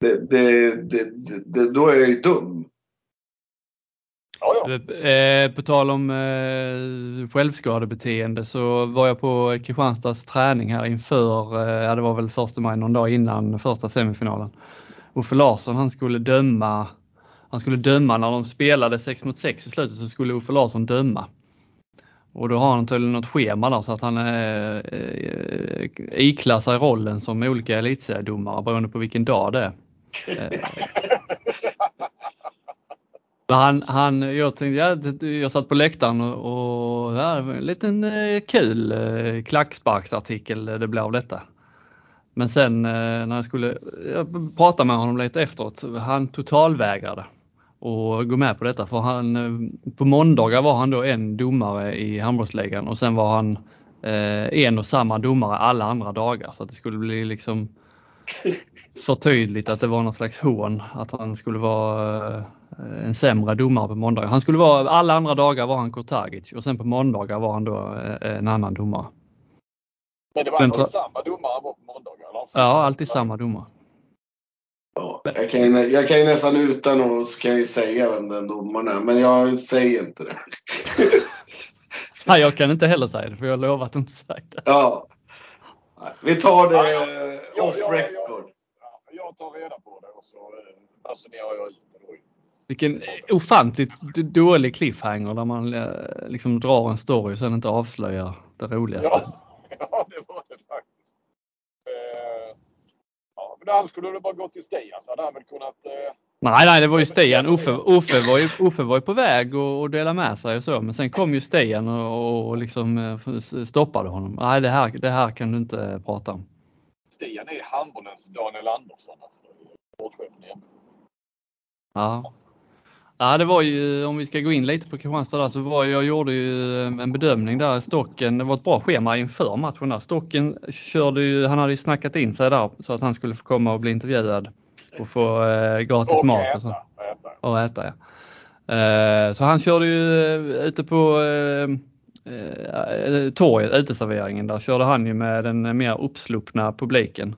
det, det, det, det, det, då är jag ju dum.
Ja, ja.
Eh, På tal om eh, självskadebeteende så var jag på Kristianstads träning här inför, eh, ja det var väl första maj, någon dag innan första semifinalen. Uffe Larsson han skulle döma, han skulle döma när de spelade 6 mot 6 i slutet så skulle Uffe Larsson döma. Och då har han tydligen något schema där så att han eh, eh, iklassar rollen som olika elitseriedomare beroende på vilken dag det är. Eh, Han, han, jag tänkte, ja, det- jag satt på läktaren och, och ja, en liten eh, kul eh, klacksparksartikel det blev av detta. Men sen eh, när jag skulle jag prata med honom lite efteråt, han totalvägrade och gå med på detta för han, eh, på måndagar var han då en domare i handbollsligan och sen var han eh, en och samma domare alla andra dagar så att det skulle bli liksom för tydligt att det var någon slags hån att han skulle vara eh, en sämre domare på måndagar. Han skulle vara, alla andra dagar var han Kurtagic och sen på måndagar var han då eh, en annan domare.
Men det var alltså
tra-
samma domare var på måndagar? eller?
Ja, alltid samma domare.
Ja, jag, kan ju, jag kan ju nästan utan och så kan jag ju säga vem den domaren är, men jag säger inte det.
Nej, jag kan inte heller säga det för jag har lovat att inte säga det.
Ja. Vi tar det
Ja, ja,
off
ja,
record.
Ja, jag tar reda på det och så eh, basunerar jag ut det.
Vilken ofantligt dålig cliffhanger där man eh, liksom drar en story och sen inte avslöjar det roligaste.
Ja, ja, det var det faktiskt. Eh, ja, men han skulle väl bara gå till Stian så hade han väl kunnat... Eh,
Nej, nej, det var ju Stian. Uffe, Uffe, var, ju, Uffe var ju på väg och, och dela med sig och så, men sen kom ju Stian och, och liksom eh, stoppade honom. Nej, det här, det här kan du inte prata om.
Stian är handbollens Daniel Andersson. Alltså, sportchefen i MFF.
Ja. Ja, det var ju, om vi ska gå in lite på Kristianstad där, så var jag gjorde ju eh, en bedömning där. Stocken, det var ett bra schema inför matchen där. Stocken körde ju, han hade ju snackat in sig där så att han skulle få komma och bli intervjuad och få eh, gratis
Och
mat och så.
äta.
och äta. Ja. Eh, så han körde ju eh, ute på eh, eh, torget, uteserveringen, där körde han ju med den mer uppsluppna publiken.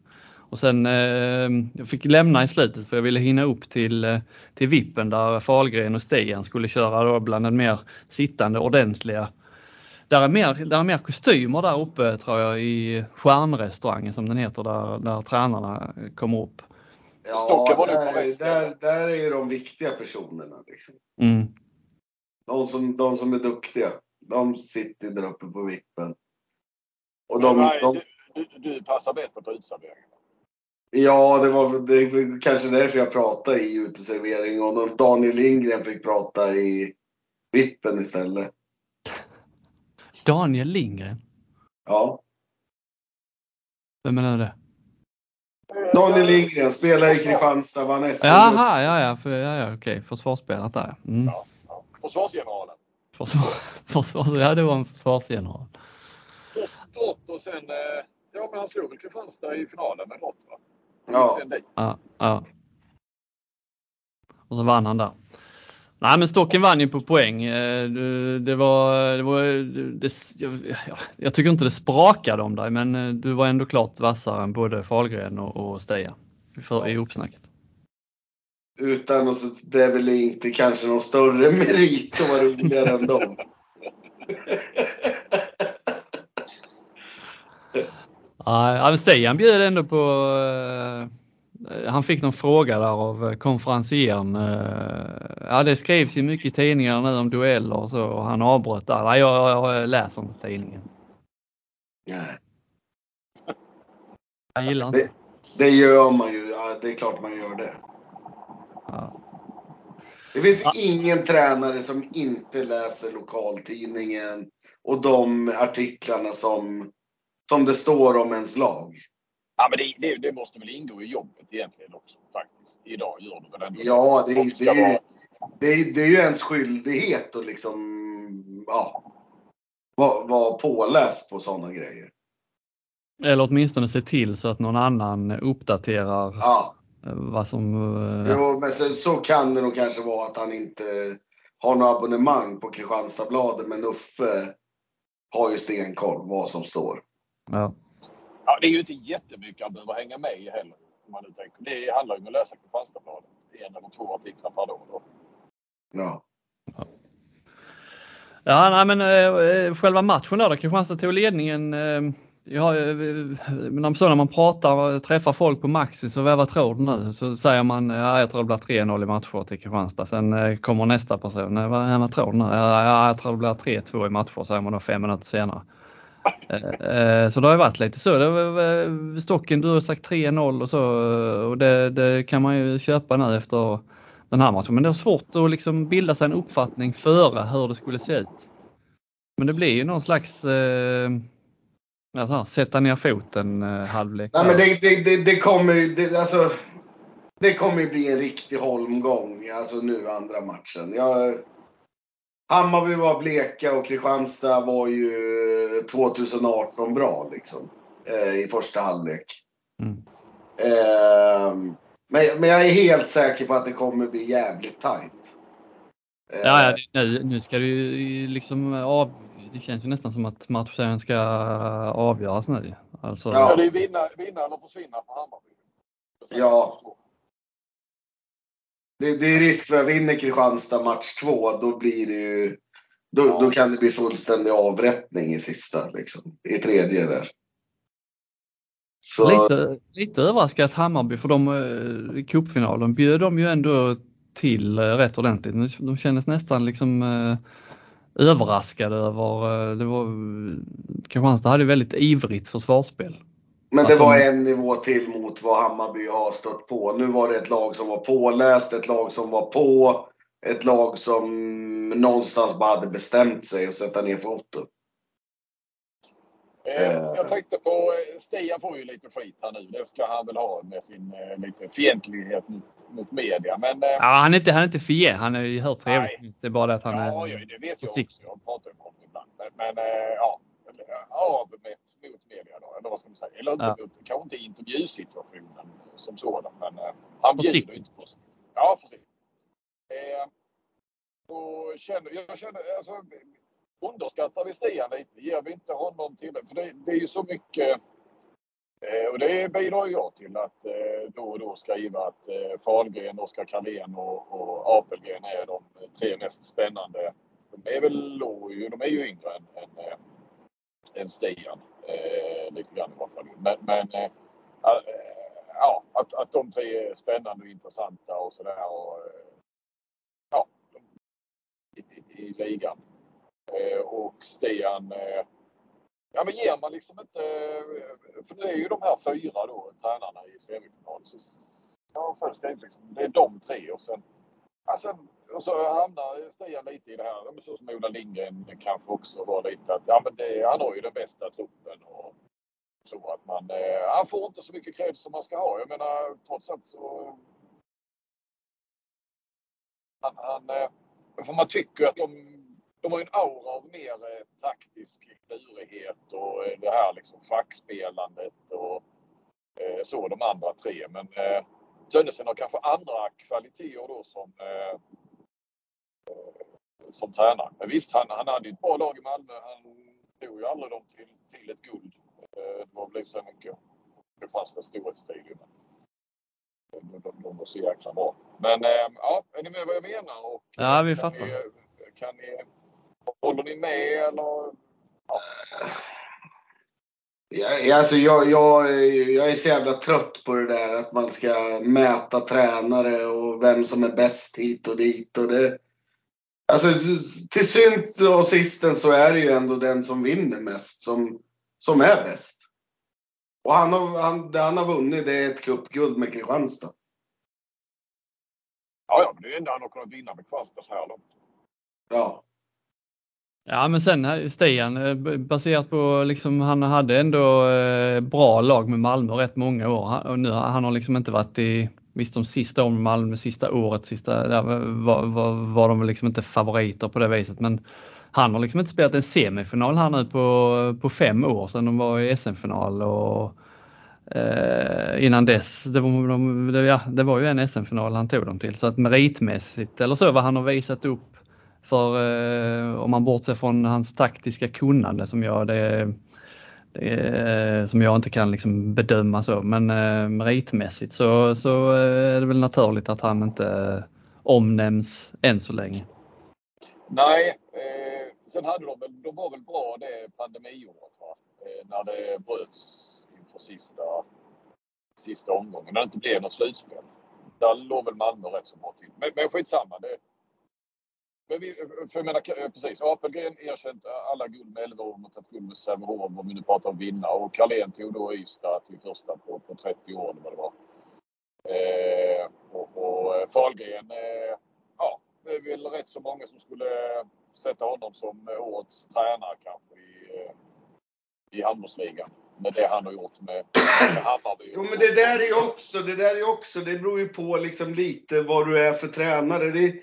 Och sen eh, jag fick lämna i slutet för jag ville hinna upp till, eh, till vippen där Fahlgren och Stian skulle köra då bland den mer sittande ordentliga. Där är, mer, där är mer kostymer där uppe tror jag i stjärnrestaurangen som den heter där, där tränarna kommer upp.
Ja, där, där, där är ju de viktiga personerna. Liksom.
Mm.
De, som, de som är duktiga. De sitter där uppe på vippen. Och de,
nej,
de,
du, du, du passar bättre på uteserveringen.
Ja, det var, det var kanske därför jag pratade i uteservering och Daniel Lindgren fick prata i vippen istället.
Daniel Lindgren,
Ja.
vem är det?
Daniel Lindgren spelar i Kristianstad, vann SM.
Jaha, ja, ja, för, ja, ja okej, försvarsspelet där. Mm.
Ja, ja. Försvarsgeneralen.
Försvar, försvars, ja, det var en försvarsgeneral.
Först Drott och sen... Eh, ja, men han slog väl Kristianstad i finalen med Drott va?
Ja.
Ja, ja. Och så vann han där. Nej men Stocken vann ju på poäng. Eh, Det, var, det var det, jag, ja, jag tycker inte det sprakade om dig men eh, du var ändå klart vassare än både Fahlgren och, och Stian för, i uppsnacket.
Utan och så, det är väl inte kanske någon större merit att vara roligare än dem.
Ja, Stian bjöd ändå på, eh, han fick någon fråga där av eh, konferencieren. eh, Ja det skrivs ju mycket i tidningarna nu om dueller och så och han avbröt där. Nej, jag, jag läser inte tidningen.
Nej.
Han gillar inte.
Det gör man ju. Ja, det är klart man gör det.
Ja.
Det finns
Ja.
ingen tränare som inte läser lokaltidningen och de artiklarna som, som det står om ens lag.
Ja, men det, det, det måste väl ingå i jobbet egentligen också faktiskt. Idag gör det väl ändå
Ja, det, det, är ju,
vara-
det, det är ju ens skyldighet att liksom ja, vara vara påläst på sådana grejer.
Eller åtminstone se till så att någon annan uppdaterar
Ja,
eh, vad som... eh, Ja.
jo, men så, så kan det nog kanske vara att han inte har något abonnemang på Kristianstadsbladet men Uffe har ju stenkoll vad som står.
Ja.
Ja, det är ju inte jättemycket han behöver hänga med i heller. Om man nu tänker. Det handlar ju om att läsa Kristianstadsbladet. En eller två artiklar per dag. Då.
Ja.
Ja, nej, men äh, själva matchen då Kristianstad tog ledningen. Äh, ja, när man pratar och träffar folk på Maxi så vad tror du nu? Så säger man ja, jag tror det blir 3-0 i matcher till Kristianstad. Sen äh, kommer nästa person. Vad, vad tror du nu? Ja, ja, jag tror det blir 3-2 i matcher säger man då fem minuter senare. Eh, eh, så det har varit lite så. Stocken, du har sagt 3-0 och så eh, och det, det, kan man ju köpa nu efter den här matchen. Men det är svårt att liksom bilda sig en uppfattning före hur det skulle se ut. Men det blir ju någon slags eh, alltså, sätta ner foten eh, halvlek.
Nej, men det, det, det, det kommer det, alltså, det kommer bli en riktig holmgång alltså nu andra matchen. Jag, Hammarby var bleka och Kristianstad var ju 2018 bra liksom eh, i första halvlek. Mm. Eh, men, men jag är helt säker på att det kommer bli jävligt tajt.
Ja, ja nu, nu ska det ju liksom av, det känns ju nästan som att matchen ska avgöras nu.
Alltså... Ja, det är vinna, vinna eller försvinna för Hammarby.
Ja. Det, det, är risk för att vinner Kristianstad match två, då blir det ju då, ja. då kan det bli fullständig avrättning i sista, liksom, i tredje där.
Så... Lite, lite överraskad Hammarby för de eh, i cupfinalen bjöd de ju ändå till eh, rätt ordentligt. De kändes nästan liksom eh, överraskade över, det var, Kristianstad hade väldigt ivrigt försvarsspel.
Men det var en nivå till mot vad Hammarby har stött på. Nu var det ett lag som var påläst, ett lag som var på, ett lag som någonstans bara hade bestämt sig att sätta ner foten.
Eh, jag tänkte på, eh, Stian får ju lite skit här nu. Det ska han väl ha med sin eh, lite fientlighet mot, mot media. Men,
ja, han är inte, han är inte fientlig. Han är ju hur trevlig. Det är bara det att han
ja, är Ja, det vet jag också. Jag pratar ju med honom ibland. Men, men ja, avmätt mot media då. Eller vad ska man säga? Eller inte ja. mot, kanske inte intervjusituationen som sådan. Men han bjuder inte på sig. Ja, precis. Eh, och känner, jag känner, alltså, underskattar vi Stian lite? Ger vi inte honom till För det, det är ju så mycket eh, och det bidrar jag till att eh, då och då skriva att eh, Fahlgren, Oskar Karlén och, och Apelgren är de tre mest spännande. De är väl de är ju yngre än, än, än Stian. Eh, lite grann i alla fall. Men, men eh, eh, ja, att, att de tre är spännande och intressanta och sådär. Ja, i, i, i ligan. Eh, och Stian, eh, ja men ger man liksom inte, för det är ju de här fyra då, tränarna i semifinal. Så, ja, först liksom, det är de tre och sen, ja, sen och så hamnar Stian lite i det här, så som Ola Lindgren kanske också var lite att, ja men det, han har ju den bästa truppen och så att man, eh, han får inte så mycket cred som man ska ha. Jag menar trots allt så han, han, eh, för man tycker att de de har ju en aura av mer eh, taktisk klurighet och eh, det här liksom schackspelandet och eh, så de andra tre. Men eh, Tönnesen har kanske andra kvaliteter då som eh, som tränare. Men visst, han, han hade ett bra lag i Malmö. Han tog ju aldrig dem till, till ett guld. Det var väl så mycket Kristianstads storhetsstrid. Men de, de, de var så jäkla bra. Men ja, är ni med vad jag menar? Och,
ja, vi fattar.
Kan ni, kan ni Håller ni med eller? Ja.
Ja, alltså jag, jag, jag är så jävla trött på det där att man ska mäta tränare och vem som är bäst hit och dit. Och det, alltså, till synt och sisten så är det ju ändå den som vinner mest som, som är bäst. Och han har, han, det han har vunnit det är ett cupguld med Kristianstad.
Ja, ja, men det är ändå han har kunnat vinna med Kristianstad så här långt.
Ja.
Ja men sen Stian, eh, baserat på liksom han hade ändå eh, bra lag med Malmö rätt många år och nu han har liksom inte varit i, visst de sista åren Malmö, sista året, sista, där var, var, var de liksom inte favoriter på det viset men han har liksom inte spelat en semifinal här nu på, på fem år sedan de var i SM-final och eh, innan dess, det var, de, det, ja, det var ju en SM-final han tog dem till. Så att meritmässigt eller så vad han har visat upp för eh, om man bortser från hans taktiska kunnande som jag, det, Eh, som jag inte kan liksom bedöma så, men eh, meritmässigt så, så eh, är det väl naturligt att han inte eh, omnämns än så länge.
Nej, eh, sen hade de väl, de var väl bra det pandemiåret va? Eh, när det bröts inför sista, sista omgången, när det inte blev något slutspel. Där låg väl Malmö rätt så bra till. Men, men skitsamma. Det, men vi, för jag menar, eh, precis, Apelgren erkänt alla guld med 11 år mot guld med Sävehof om vi nu pratar om vinna och Carlén tog då Ystad till första på, på 30 år eller vad det var. Eh, och, och eh, Fahlgren, eh, ja, det är väl rätt så många som skulle sätta honom som eh, årets tränare kanske i, i handbollsligan. Med det han har gjort med, med Hammarby.
Jo men det där är också, det där är också, det beror ju på liksom lite vad du är för tränare. Det,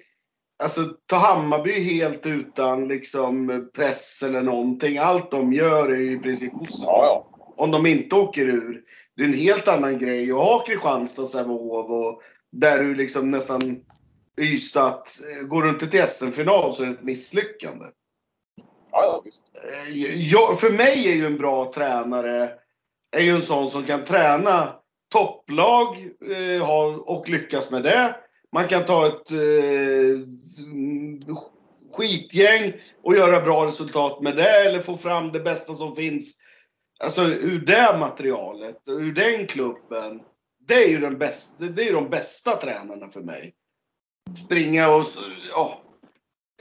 alltså ta Hammarby helt utan liksom press eller någonting. Allt de gör är ju i princip positivt.
Ja, ja.
Om de inte åker ur. Det är en helt annan grej att ha Kristianstad, Sävehof och där du liksom nästan Ystad, att eh, går du inte till SM-final så är det ett misslyckande.
Ja, ja, visst.
Eh, Jag, för mig är ju en bra tränare är ju en sån som kan träna topplag eh, och lyckas med det. Man kan ta ett eh, skitgäng och göra bra resultat med det eller få fram det bästa som finns. Alltså ur det materialet, ur den klubben. Det är ju den bästa, det är de bästa tränarna för mig. Springa och, ja,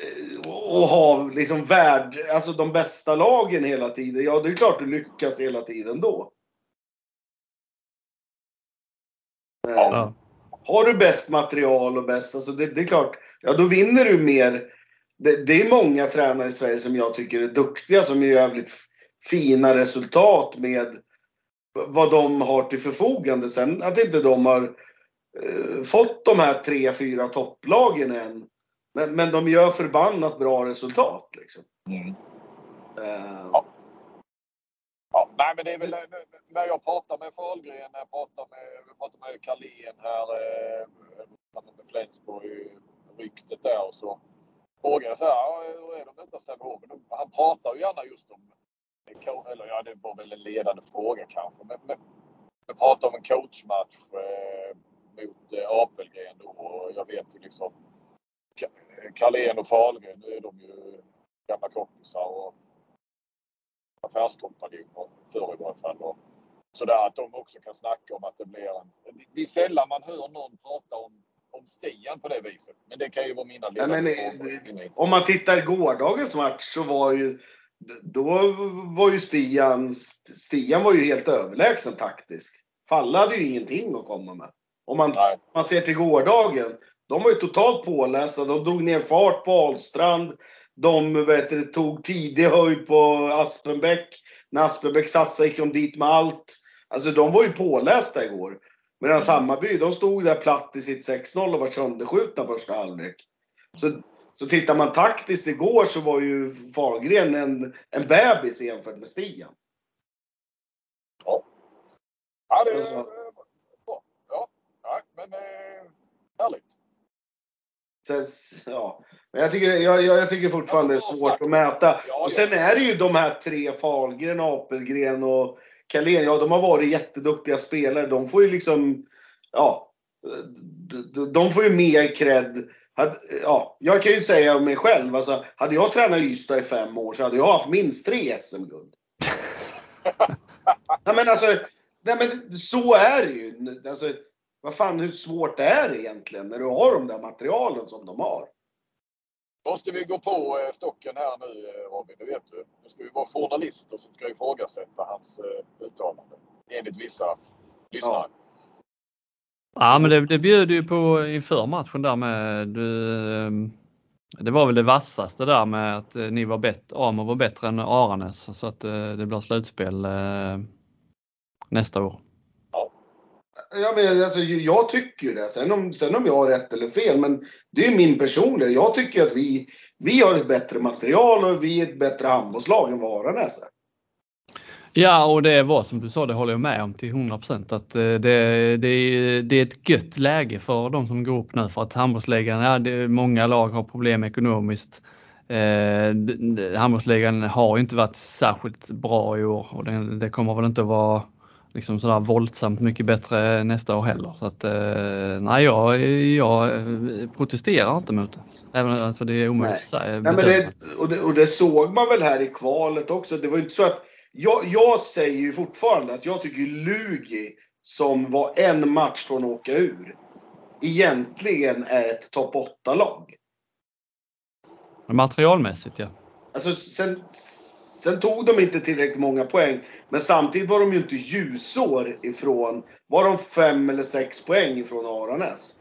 eh, och ha liksom värld, alltså de bästa lagen hela tiden. Ja, det är klart du lyckas hela tiden då. Eh,
Ja.
Har du bäst material och bäst, alltså det, det är klart, ja då vinner du mer. Det, det är många tränare i Sverige som jag tycker är duktiga som gör jävligt fina resultat med vad de har till förfogande. Sen att inte de har eh, fått de här tre, fyra topplagen än. Men, men de gör förbannat bra resultat liksom.
Mm. Ja. Nej, men det är väl när jag pratar med Fahlgren, jag pratar med, pratar med Carlén här, eh, med Flensburg, ryktet där och så frågar jag så här, hur är de detta Sävehof? Han pratar ju gärna just om, eller ja, det var väl en ledande fråga kanske, men, men jag pratar om en coachmatch eh, mot eh, Apelgren då och jag vet ju liksom Carlén och Fahlgren, nu är de ju gamla kompisar och affärskompanjoner förr i varje fall. Och sådär att de också kan snacka om att det blir en... Det är sällan man hör någon prata om, om Stian på det viset. Men det kan ju vara mina
men,
ledande
eh,
frågor.
Om man tittar i gårdagens match så var ju då var ju Stian, Stian var ju helt överlägsen taktisk. Falla hade ju ingenting att komma med. Om man,
Nej,
man ser till gårdagen. De var ju totalt pålästa. De drog ner fart på Ahlstrand. De vet, tog tidig höjd på Aspenbäck. När Aspenbäck satsade gick de dit med allt. Alltså de var ju pålästa igår. Medan Hammarby, de stod där platt i sitt 6-0 och var sönderskjutna första halvlek. Så, så tittar man taktiskt igår så var ju Fahlgren en, en bebis jämfört med Stian.
ja, det är
Alltså-.
Ja, nej, men eh, härligt.
Sen, ja. Men jag tycker, jag, jag, tycker fortfarande det är svårt att mäta. Och sen är det ju de här tre, Fahlgren, Apelgren och Carlén. Ja, de har varit jätteduktiga spelare. De får ju liksom, ja, de, får ju mer cred. Ja, jag kan ju säga om mig själv, alltså, hade jag tränat Ystad i fem år så hade jag haft minst tre SM-guld. nej men alltså, nej men så är det ju. Alltså, vad fan, hur svårt är det egentligen när du har de där materialen som de har?
Måste vi gå på eh, stocken här nu eh, Robin, det vet du. Nu ska vi vara journalister som ska ifrågasätta hans eh, uttalande. Enligt vissa lyssnare.
Ja, men det, det bjöd ju på inför matchen där med du, Det var väl det vassaste där med att ni var bättre, Amo var bättre än Aranäs så att det blir slutspel nästa år.
Ja, men alltså, jag tycker ju det. Sen om, sen om jag har rätt eller fel, men det är min personliga. Jag tycker att vi, vi har ett bättre material och vi är ett bättre handbollslag än vad Aranäs är.
Ja, och det var som du sa, det håller jag med om till 100 procent att eh, det, det, är, det är ett gött läge för de som går upp nu för att handbollsligan, ja, det, många lag har problem ekonomiskt. Eh, handbollsligan har ju inte varit särskilt bra i år och det, det kommer väl inte att vara liksom sådär våldsamt mycket bättre nästa år heller. Så att eh, nej, jag, jag protesterar inte mot det. Även alltså det är omöjligt att
säga. Nej, men det, och, det, och det såg man väl här i kvalet också. Det var inte så att jag, jag säger ju fortfarande att jag tycker Lugi, som var en match från att åka ur, egentligen är ett topp 8-lag.
Materialmässigt ja.
Alltså, sen, sen tog de inte tillräckligt många poäng. Men samtidigt var de ju inte ljusår ifrån. Var de fem eller sex poäng ifrån Aranäs?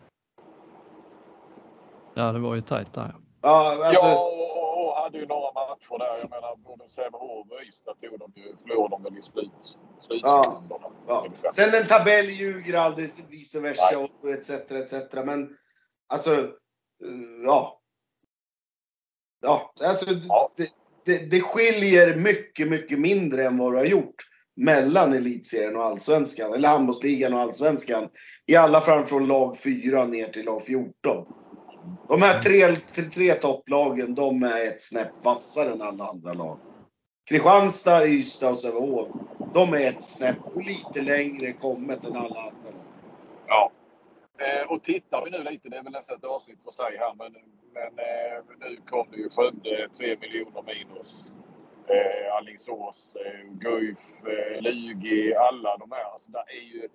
Ja, det var ju tajt där.
Ja, alltså...
ja och, och hade ju några matcher där. Jag menar, både Sävehof och Ystad tog de ju, förlorade de väl i slut,
ja, ja. Sen en tabell ljuger aldrig, vice versa och etc. etc. Men alltså, eh, ja. Ja, alltså ja. Det, det, det skiljer mycket, mycket mindre än vad du har gjort mellan elitserien och allsvenskan, eller handbollsligan och allsvenskan. I alla fall från lag 4 ner till lag 14. De här tre, tre, tre topplagen, de är ett snäpp vassare än alla andra lag. Kristianstad, Ystad och Sävehof, de är ett snäpp och lite längre kommet än alla andra lag.
Ja. Eh, och tittar vi nu lite, det är väl nästan ett avsnitt för sig här, men, men eh, nu kom det ju Skövde 3 miljoner minus. Eh, Alingsås, eh, Guif, eh, Lugi, alla de här. Alltså, det är ju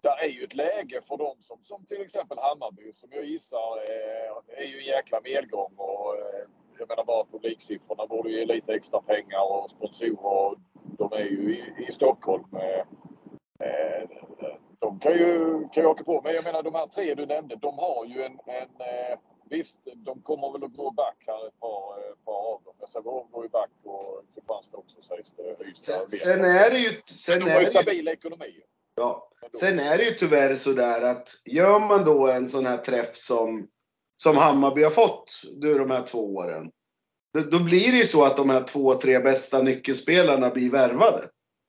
där är ju ett läge för dem som, som till exempel Hammarby som jag gissar eh, är ju en jäkla medgång. Och, eh, jag menar bara publiksiffrorna borde ge lite extra pengar och sponsorer. De är ju i, i Stockholm. Eh, eh, Eh, eh, de kan ju, kan ju åka på. Men jag menar de här tre du nämnde, de har ju en, en eh, Visst, de kommer väl att gå back här ett par, ett par av dem. Sävehof går ju back och Kristianstad också sägs det.
Sen, sen är det ju... Sen
de har ju stabil ekonomi.
Ja. Sen är det ju tyvärr sådär att gör man då en sån här träff som, som Hammarby har fått nu de här två åren. Då, då blir det ju så att de här två, tre bästa nyckelspelarna blir värvade.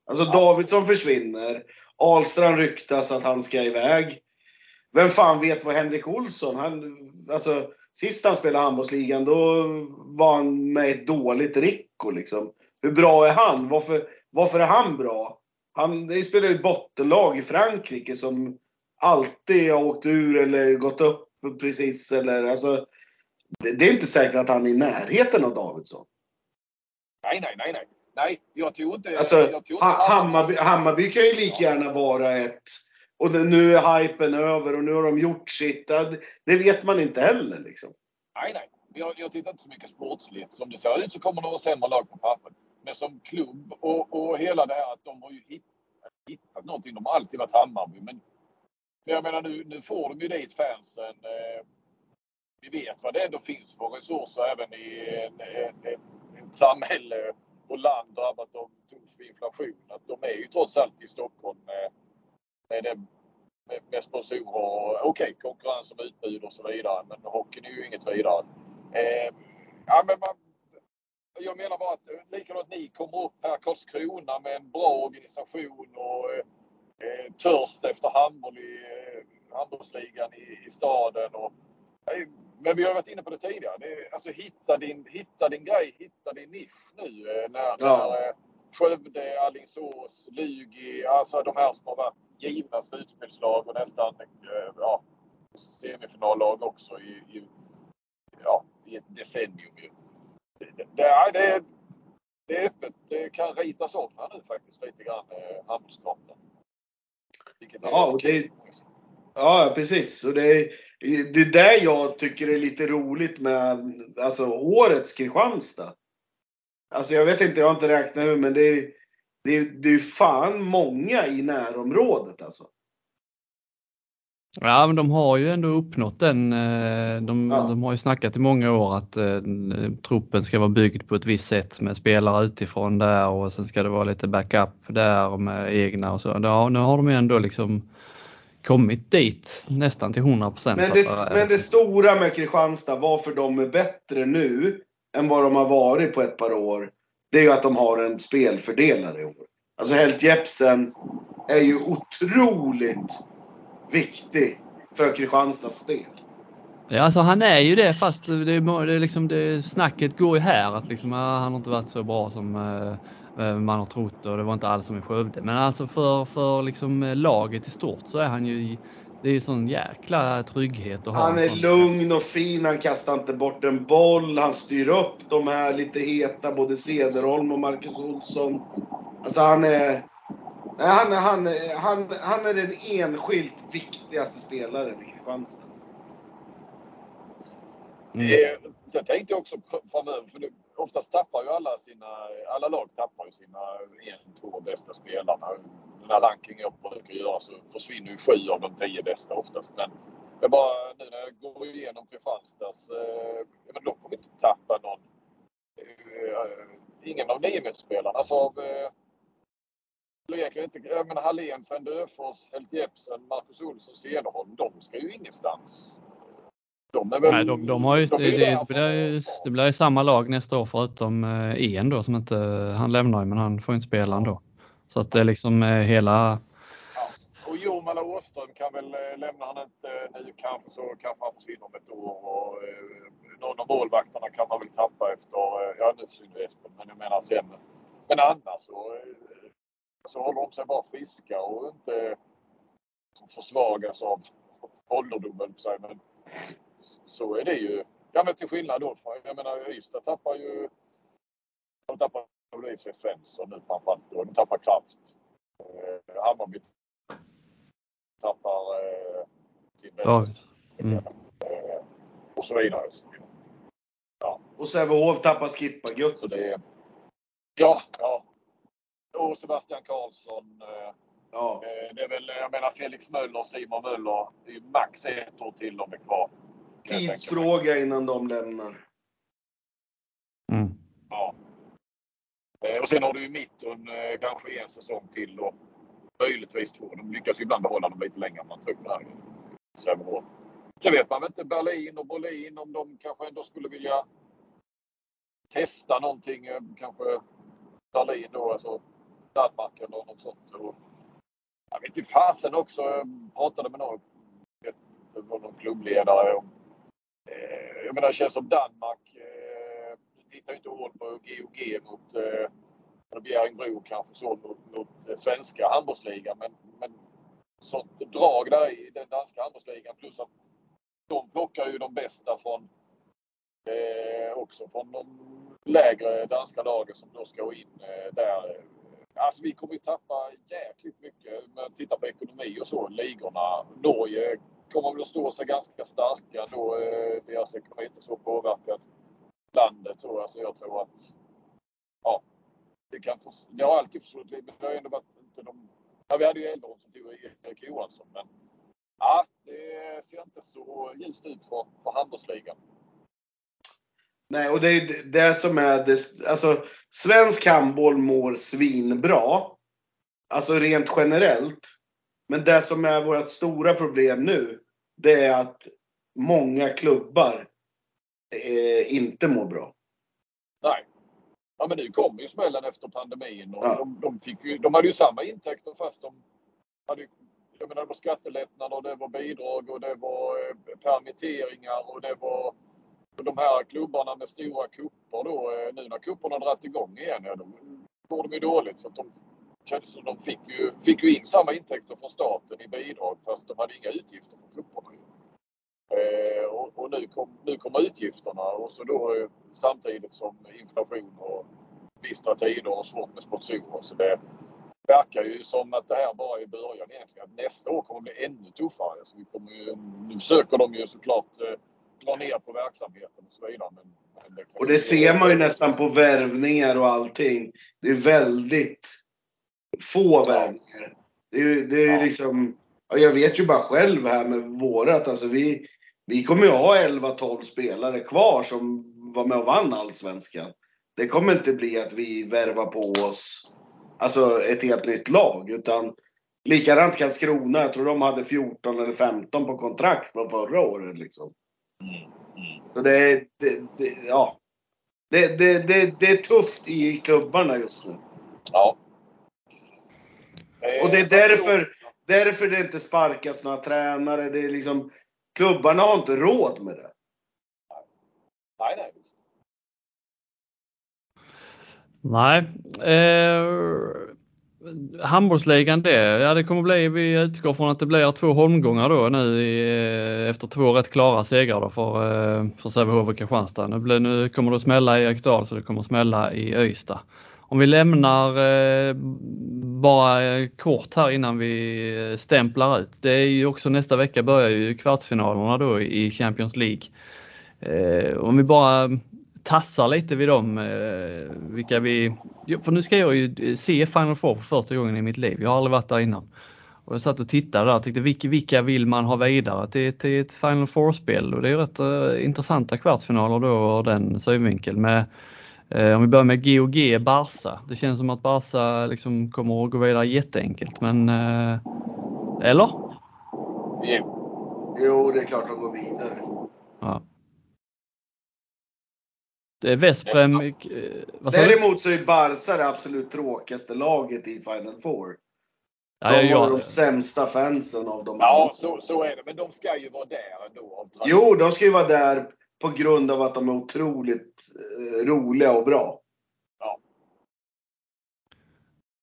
Alltså ja. Davidsson försvinner. Ahlstrand ryktas att han ska iväg. Vem fan vet vad Henrik Olsson, han, alltså sist han spelade handbollsligan då var han med ett dåligt Rico liksom. Hur bra är han? Varför, varför är han bra? Han spelar ju bottenlag i Frankrike som alltid har åkt ur eller gått upp precis. Eller, alltså, det, det är inte säkert att han är i närheten av Davidsson.
Nej, nej, nej, nej. Nej, jag tror inte...
Alltså,
jag
tror inte Hammarby, Hammarby kan ju lika gärna vara ett... Och nu är hypen över och nu har de gjort sitt. Det vet man inte heller liksom.
Nej, nej. Jag, jag tittar inte så mycket sportsligt. Som det ser ut så kommer de vara sämre lag på pappret. Men som klubb och, och hela det här att de har ju hittat, hittat någonting. De har alltid varit Hammarby. Men jag menar nu, nu får de ju dit fansen. Eh, vi vet vad det ändå finns för resurser även i en, en, en, ett samhälle och land drabbat av tuff inflation. Att de är ju trots allt i Stockholm med, med, det, med, med sponsorer och okej, okay, konkurrens om utbud och så vidare. Men hockeyn är ju inget vidare. Eh, ja, men man, jag menar bara att likadant ni kommer upp här Karlskrona med en bra organisation och eh, törst efter handboll i eh, handbollsligan i, i staden. Och, eh, men vi har varit inne på det tidigare. Det, alltså hitta din, hitta din grej, hitta din nisch nu. Eh, när, ja. när eh, Skövde, Alingsås, Lugi, alltså de här som har varit givna slutspelslag och nästan eh, ja, semifinallag också i, i, ja, i ett decennium. Det, det, det, det är öppet. Det kan ritas om här nu faktiskt lite grann, handbollskartan.
Ja, och det, ja, precis. Och det, är, det är det jag tycker är lite roligt med alltså, årets Kristianstad. Alltså jag vet inte, jag har inte räknat hur, men det är, det är, det är fan många i närområdet alltså.
Ja, men de har ju ändå uppnått den. Eh, de, ja. de har ju snackat i många år att eh, truppen ska vara byggd på ett visst sätt med spelare utifrån där och sen ska det vara lite backup där med egna och så. Ja, nu har de ju ändå liksom kommit dit nästan till 100 procent.
Men, det, men det stora med Kristianstad, varför de är bättre nu än vad de har varit på ett par år, det är ju att de har en spelfördelare i år. Alltså Helt Jepsen är ju otroligt viktig för Kristianstads spel.
Ja, alltså han är ju det fast det, det, liksom, det snacket går ju här att liksom, han har inte varit så bra som uh, man har trott och det var inte alls som i Skövde. Men alltså för, för liksom, laget i stort så är han ju det är sån jäkla trygghet att ha.
Han är lugn och fin, han kastar inte bort en boll, han styr upp de här lite heta, både Cederholm och Marcus Olsson. Alltså han är... Nej, han, är- han, är- han, han är den enskilt viktigaste spelaren i Kristianstad.
Mm.
Eh, Sen tänkte jag också framöver, för oftast tappar ju alla sina, alla lag tappar ju sina en, två bästa spelarna. Den här rankingen jag brukar göra så försvinner ju sju av de tio bästa oftast. Men jag bara, nu när jag går igenom Kristianstads, eh, men de kommer inte tappa någon. Eh, ingen av niomilsspelarna. Alltså av, eh, egentligen inte, jag menar Hallén, Fende Öfors, Helt Jepsen, Marcus Olsson, Cederholm. De ska ju ingenstans. De är väl...
Nej, de, de har ju,
de
det,
ju
det, blir det blir samma lag nästa år förutom eh, en då som inte, han lämnar ju men han får inte spela ändå. Så att det är liksom eh, hela,
Ja. Och Jormala Åström kan väl, eh, lämnar han inte nu kanske så kanske han försvinner om ett år. Och, eh, någon av målvakterna kan man väl tappa efter, eh, ja nu försvinner Espen, men jag menar sen. Men annars så, eh, så håller de sig bara friska och inte försvagas av ålderdom höll jag på att säga. Men så är det ju. Ja men till skillnad då från, jag menar Ystad tappar ju, de tappar väl i och för sig Svensson nu framförallt då, de tappar kraft. Eh, Hammarby tappar eh, sin bästa
Ja. Mm.
eh, och så vidare.
Och Sävehof tappar Skippa Gutt.
Så det är... Ja, ja. Och Sebastian Karlsson. Eh,
Ja.
eh, det är väl, jag menar Felix Möller, Simon Möller. Det är ju max ett år till de är kvar.
Tidsfråga innan de lämnar.
mm.
Ja. Eh, Och sen har du ju mitten eh, kanske en säsong till och möjligtvis två. De lyckas ju ibland behålla dem lite längre än man tror där Sävehof. Sen vet man väl inte Berlin och Bolin om de kanske ändå skulle vilja testa någonting. eh, Kanske Berlin då, alltså Danmark eller något sånt. Och jag vet inte fasen också. Jag pratade med någon, det var någon klubbledare. Eh, Eh, jag menar det känns som Danmark. Eh, nu tittar ju inte hårt på GOG mot eh, kanske så mot, mot eh, svenska handbollsligan. Men, men sånt drag där i den danska handbollsligan plus att de plockar ju de bästa från eh, också från de lägre danska lagen som då ska in eh, där. Alltså vi kommer ju tappa jäkligt mycket. Men titta på ekonomi och så, ligorna. Norge kommer väl att stå sig ganska starka då. Eh, deras ekonomi inte så påverkad landet så. Alltså jag tror att ja, det kan det har alltid försvunnit lite, men det har ändå varit inte de... Ja, vi hade ju Elderon som tog Erik Johansson, men ja, det ser inte så ljust ut för, för handbollsligan.
Nej, och det är ju det som är det, alltså svensk handboll mår svinbra. Alltså rent generellt. Men det som är vårt stora problem nu, det är att många klubbar eh, inte mår bra.
Nej. Ja, men nu kom ju smällen efter pandemin och
Ja.
de, de, fick ju, de hade ju samma intäkter fast de hade jag menar, det var skattelättnader, och det var bidrag och det var eh, permitteringar och det var de här klubbarna med stora kupper då. eh, Nu när kupperna dragit igång igen, ja, då går de ju dåligt för att de kändes som de fick ju, fick ju in samma intäkter från staten i bidrag fast de hade inga utgifter för kupperna. ju. Eh, och och nu, kom, nu kommer utgifterna och så då samtidigt som inflation och bistra tider och svårt med sponsorer. Så det verkar ju som att det här bara är början egentligen. Att nästa år kommer bli ännu tuffare. Så vi kommer ju, nu försöker de ju såklart eh, dra ner på verksamheten och så vidare. Men, men det
Och det ser man ju nästan på värvningar och allting. Det är väldigt få värvningar. Det är det är liksom, ja, jag vet ju bara själv här med vårat, alltså vi, vi kommer ju ha 11-12 spelare kvar som var med och vann Allsvenskan. Det kommer inte bli att vi värvar på oss alltså ett helt nytt lag, utan likadant Karlskrona, jag tror de hade 14 eller 15 på kontrakt från förra året liksom.
Mm, mm.
Så det, är- det, det, ja. Det, det, det, det är tufft i klubbarna just nu.
Ja.
Och det är därför, därför det inte sparkas några tränare. Det är liksom, klubbarna har inte råd med det.
Nej, nej.
Nej. Eh, Handbollsligan det, ja det kommer bli, vi utgår från att det blir två holmgångar då nu i, eh, efter två rätt klara segrar då för, eh, för Sävehof och Kristianstad. Nu, blir, nu kommer det smälla i Eriksdal så det kommer smälla i Öysta. Om vi lämnar eh, bara eh, kort här innan vi eh, stämplar ut. Det är ju också nästa vecka börjar ju kvartsfinalerna då i Champions League. Eh, om vi bara tassar lite vid dem, eh, vilka vi, för nu ska jag ju eh, se Final Four för första gången i mitt liv. Jag har aldrig varit där innan. Och jag satt och tittade där och tänkte vilka, vilka vill man ha vidare till, till ett Final Four-spel? Och det är ju rätt uh, intressanta kvartsfinaler då ur den synvinkeln med uh, om vi börjar med GOG Barca. Det känns som att Barca liksom kommer att gå vidare jätteenkelt men uh, eller?
Jo, det är klart de går vidare.
Ja. Det är Vesprem. Eh,
Däremot så är Barca det absolut tråkigaste laget i Final Four. De ja, ja, har de sämsta fansen av dem.
Ja, så, så är det. Men de ska ju vara där ändå.
Jo, de ska ju vara där på grund av att de är otroligt eh, roliga och bra. Ja.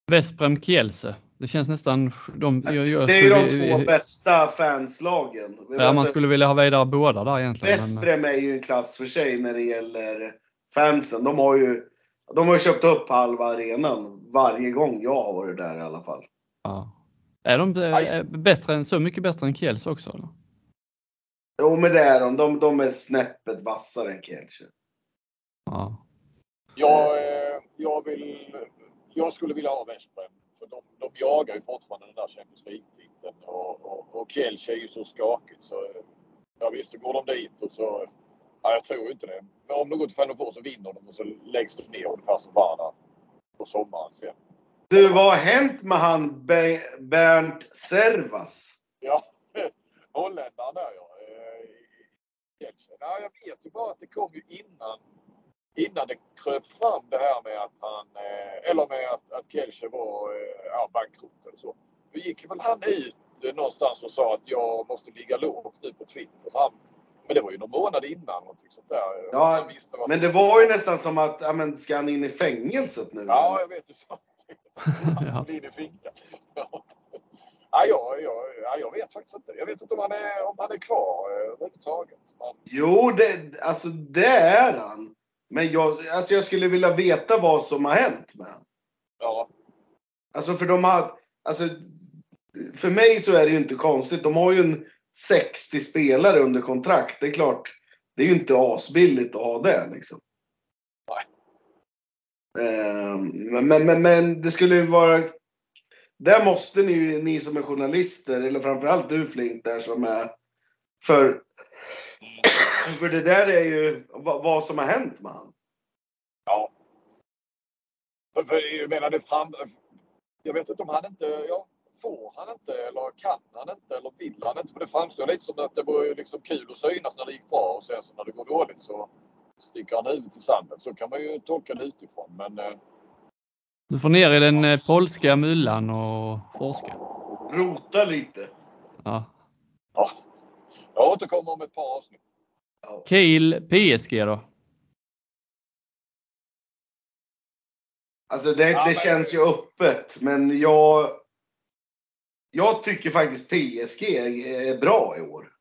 Vesprem Kielse. Det känns nästan... De,
jag, jag det är ju de två bästa fanslagen.
Ja, man alltså- skulle vilja ha vidare båda där egentligen.
Vesprem är ju en klass för sig när det gäller fansen. De har ju de har köpt upp halva arenan varje gång jag har varit där i alla fall.
Ja. Är de är bättre än, så mycket bättre än Kielce också? Eller?
Jo, men det är de. De, de är snäppet vassare än Kielce.
Ja.
Jag, eh, jag, vill, jag skulle vilja ha Westbrem. För de, de jagar ju fortfarande den där Champions League-titeln. Och, och, och Kielce är ju så skakigt så ja, visst, då går de dit och så Ja, jag tror inte det. Men om de går till Final Four så vinner de och så läggs de ner ungefär som Varna på sommaren sen.
Du, vad har hänt med han Bernt Servas?
Ja. Eh, ja. Jag vet ju bara att det kom ju innan, innan det kröp fram det här med att han, eh, eller med att, att Kielce var eh, ja, bankrutt eller så. Då gick väl han ut någonstans och sa att jag måste ligga lågt nu på Twitter. Så han men det var ju någon månad innan. sånt där.
Ja, men det var ju nästan som att, ja men ska han in i fängelset nu?
Ja, jag vet ju så. Han skulle in i finkan. Ja. Ja, jag, jag, jag vet faktiskt inte. Jag vet inte om han är, om han är kvar eh, överhuvudtaget. Men...
Jo, det, alltså det är han. Men jag, alltså jag skulle vilja veta vad som har hänt med honom.
Ja.
Alltså för de har, alltså för mig så är det ju inte konstigt. De har ju en 60 spelare under kontrakt. Det är klart, det är ju inte asbilligt att ha det liksom.
Nej.
Ehm, men, men, men det skulle ju vara... Där måste ni, ni som är journalister, eller framförallt du Flink där som är... För, för det där är ju vad, vad som har hänt med han.
Ja. För, för, jag menar det fram... Jag vet inte om han inte... Ja, får han inte eller kan han inte eller vill han inte? För det framstår lite som att det vore liksom kul att synas när det gick bra och sen så när det går dåligt så sticker han huvudet i sanden. Så kan man ju tolka det utifrån. Men, eh...
Du får ner i den eh, polska myllan och forska.
Rota lite.
Ja.
ja. Jag återkommer om ett par avsnitt.
Kiel PSG då?
Alltså det, ja, det men... känns ju öppet, men jag jag tycker faktiskt PSG är bra i år.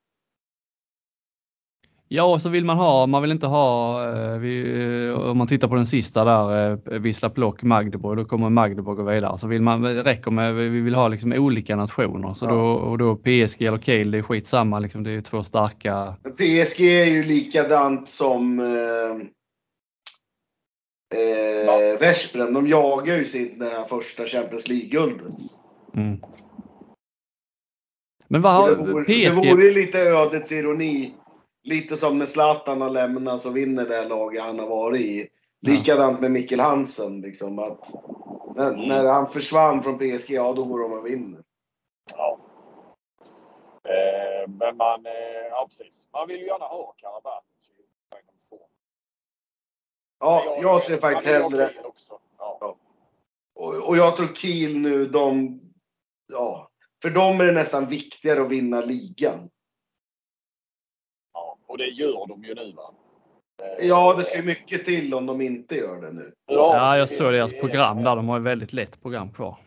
Ja, så vill man ha, man vill inte ha, eh, vi, eh, om man tittar på den sista där, eh, Vissla Plock, Magdeburg, då kommer Magdeburg gå vidare. Så vill man, det räcker med, vi vill ha liksom olika nationer. Så ja. då, och då PSG eller Kiel, det är skitsamma liksom, det är två starka.
PSG är ju likadant som eh, eh, ja. Veszprem, de jagar ju sitt första Champions League-guldet.
Mm. Men vad har
det vore, PSG? Det vore lite ödets ironi. Lite som när Zlatan har lämnat så vinner det laget han har varit i. Likadant med Mikkel Hansen. Liksom, att när, när, han försvann från PSG, ja då går de och vinner.
Ja. Eh, men man, eh, ja precis. Man vill ju gärna ha Karabatic
Ja, jag, jag ser faktiskt hellre...
Ja. Ja.
Och, och jag tror Kiel nu, de... Ja, för dem är det nästan viktigare att vinna ligan.
Ja, och det gör de ju nu va?
Ja, det ska ju mycket till om de inte gör det nu.
Ja, jag såg deras program där. De har ju väldigt lätt program kvar.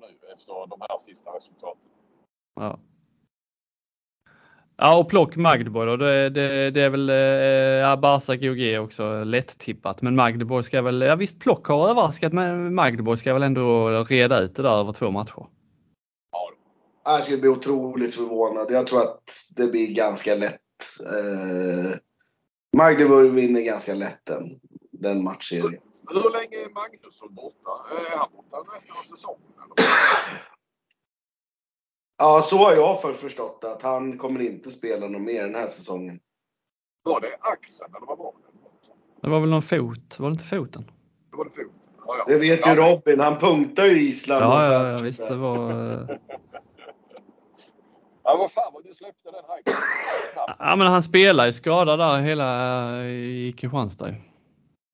nu efter de här sista resultaten.
Ja. Ja, och plock Magdeborg då. Det, det, det är väl ja, Barca GOG också lätt tippat. Men Magdeborg ska väl, ja visst plock har överraskat men Magdeborg ska väl ändå reda ut det där över två matcher.
Ja,
Jag skulle bli otroligt förvånad. Jag tror att det blir ganska lätt. Eh, Magdeburg vinner ganska lätt den, den matchserien.
hur länge är Magnusson borta? Är han borta resten av säsongen? Eller?
Ja, så har jag för förstått att han kommer inte spela något mer den här säsongen.
Var det axeln eller vad var det?
Det var väl någon fot, var det inte foten?
Det var det foten? Ja, ja.
Det vet ju
Ja,
Robin. Han punktar ju Island.
Ja, ja, ja visst det var.
Ja, vad fan vad du släppte den här snabbt.
Ja men han spelar ju skadad där hela eh, i Kristianstad.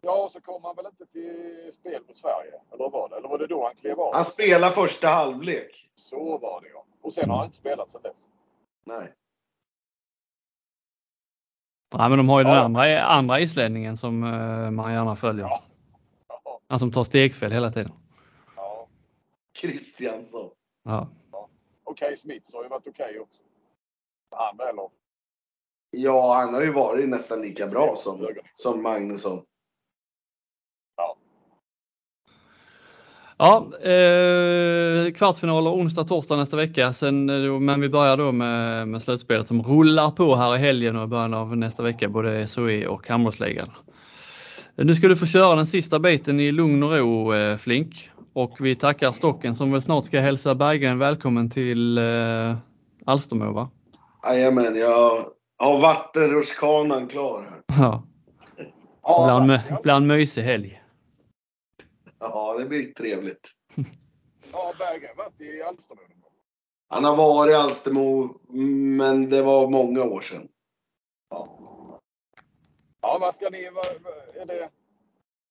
Ja, och så kom han väl inte till spel mot Sverige? Eller var det? Eller var det då han klev av?
Han spelar första halvlek.
Så var det ja. Och sen har han inte spelat sedan dess.
Nej.
Ja men de har ju den
Ja.
andra, andra islänningen som eh, man gärna följer.
Ja. Ja,
Han som tar stegfel hela tiden.
ja.
Kristiansson.
Ja.
Okej, Smith har ju varit okej också. Han eller?
Ja, han har ju varit nästan lika bra som, som Magnusson.
Ja, eh, kvartsfinaler onsdag, torsdag nästa vecka. Sen, eh, men vi börjar då med, med slutspelet som rullar på här i helgen och i början av nästa vecka, både SOE och handbollsligan. Nu ska du få köra den sista biten i lugn och ro eh, Flink. Och vi tackar Stocken som väl snart ska hälsa Berggren välkommen till eh, Alstermo va?
Jajamän, jag har vattenrutschkanan klar här.
Ja,
Ja,
bland, bland mysig helg.
Ja, det blir trevligt.
Ja, Berggren varit i Alstermo.
Han har varit i Alstermo, men det var många år sedan.
Ja, vad ska ni... Vad, vad, är det,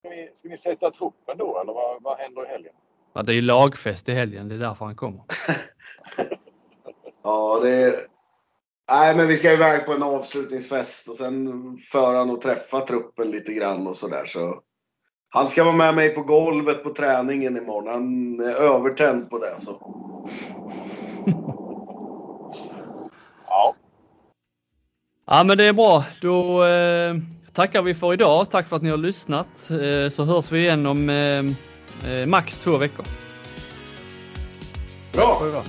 ska, ni, ska ni sätta truppen då eller vad, vad händer i helgen?
Ja, det är ju lagfest i helgen, det är därför han kommer.
Ja, det... Nej, men vi ska iväg på en avslutningsfest och sen föra han och träffa truppen lite grann och sådär. Så han ska vara med mig på golvet på träningen imorgon. Han är övertänd på det. Så.
Ja,
Ja men det är bra. Då eh, tackar vi för idag. Tack för att ni har lyssnat. Eh, så hörs vi igen om eh, eh, max två veckor.
Bra!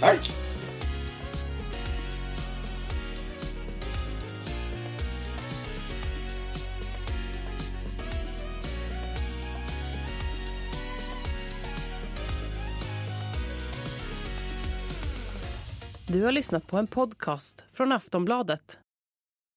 Tack!
Du har lyssnat på en podcast från Aftonbladet.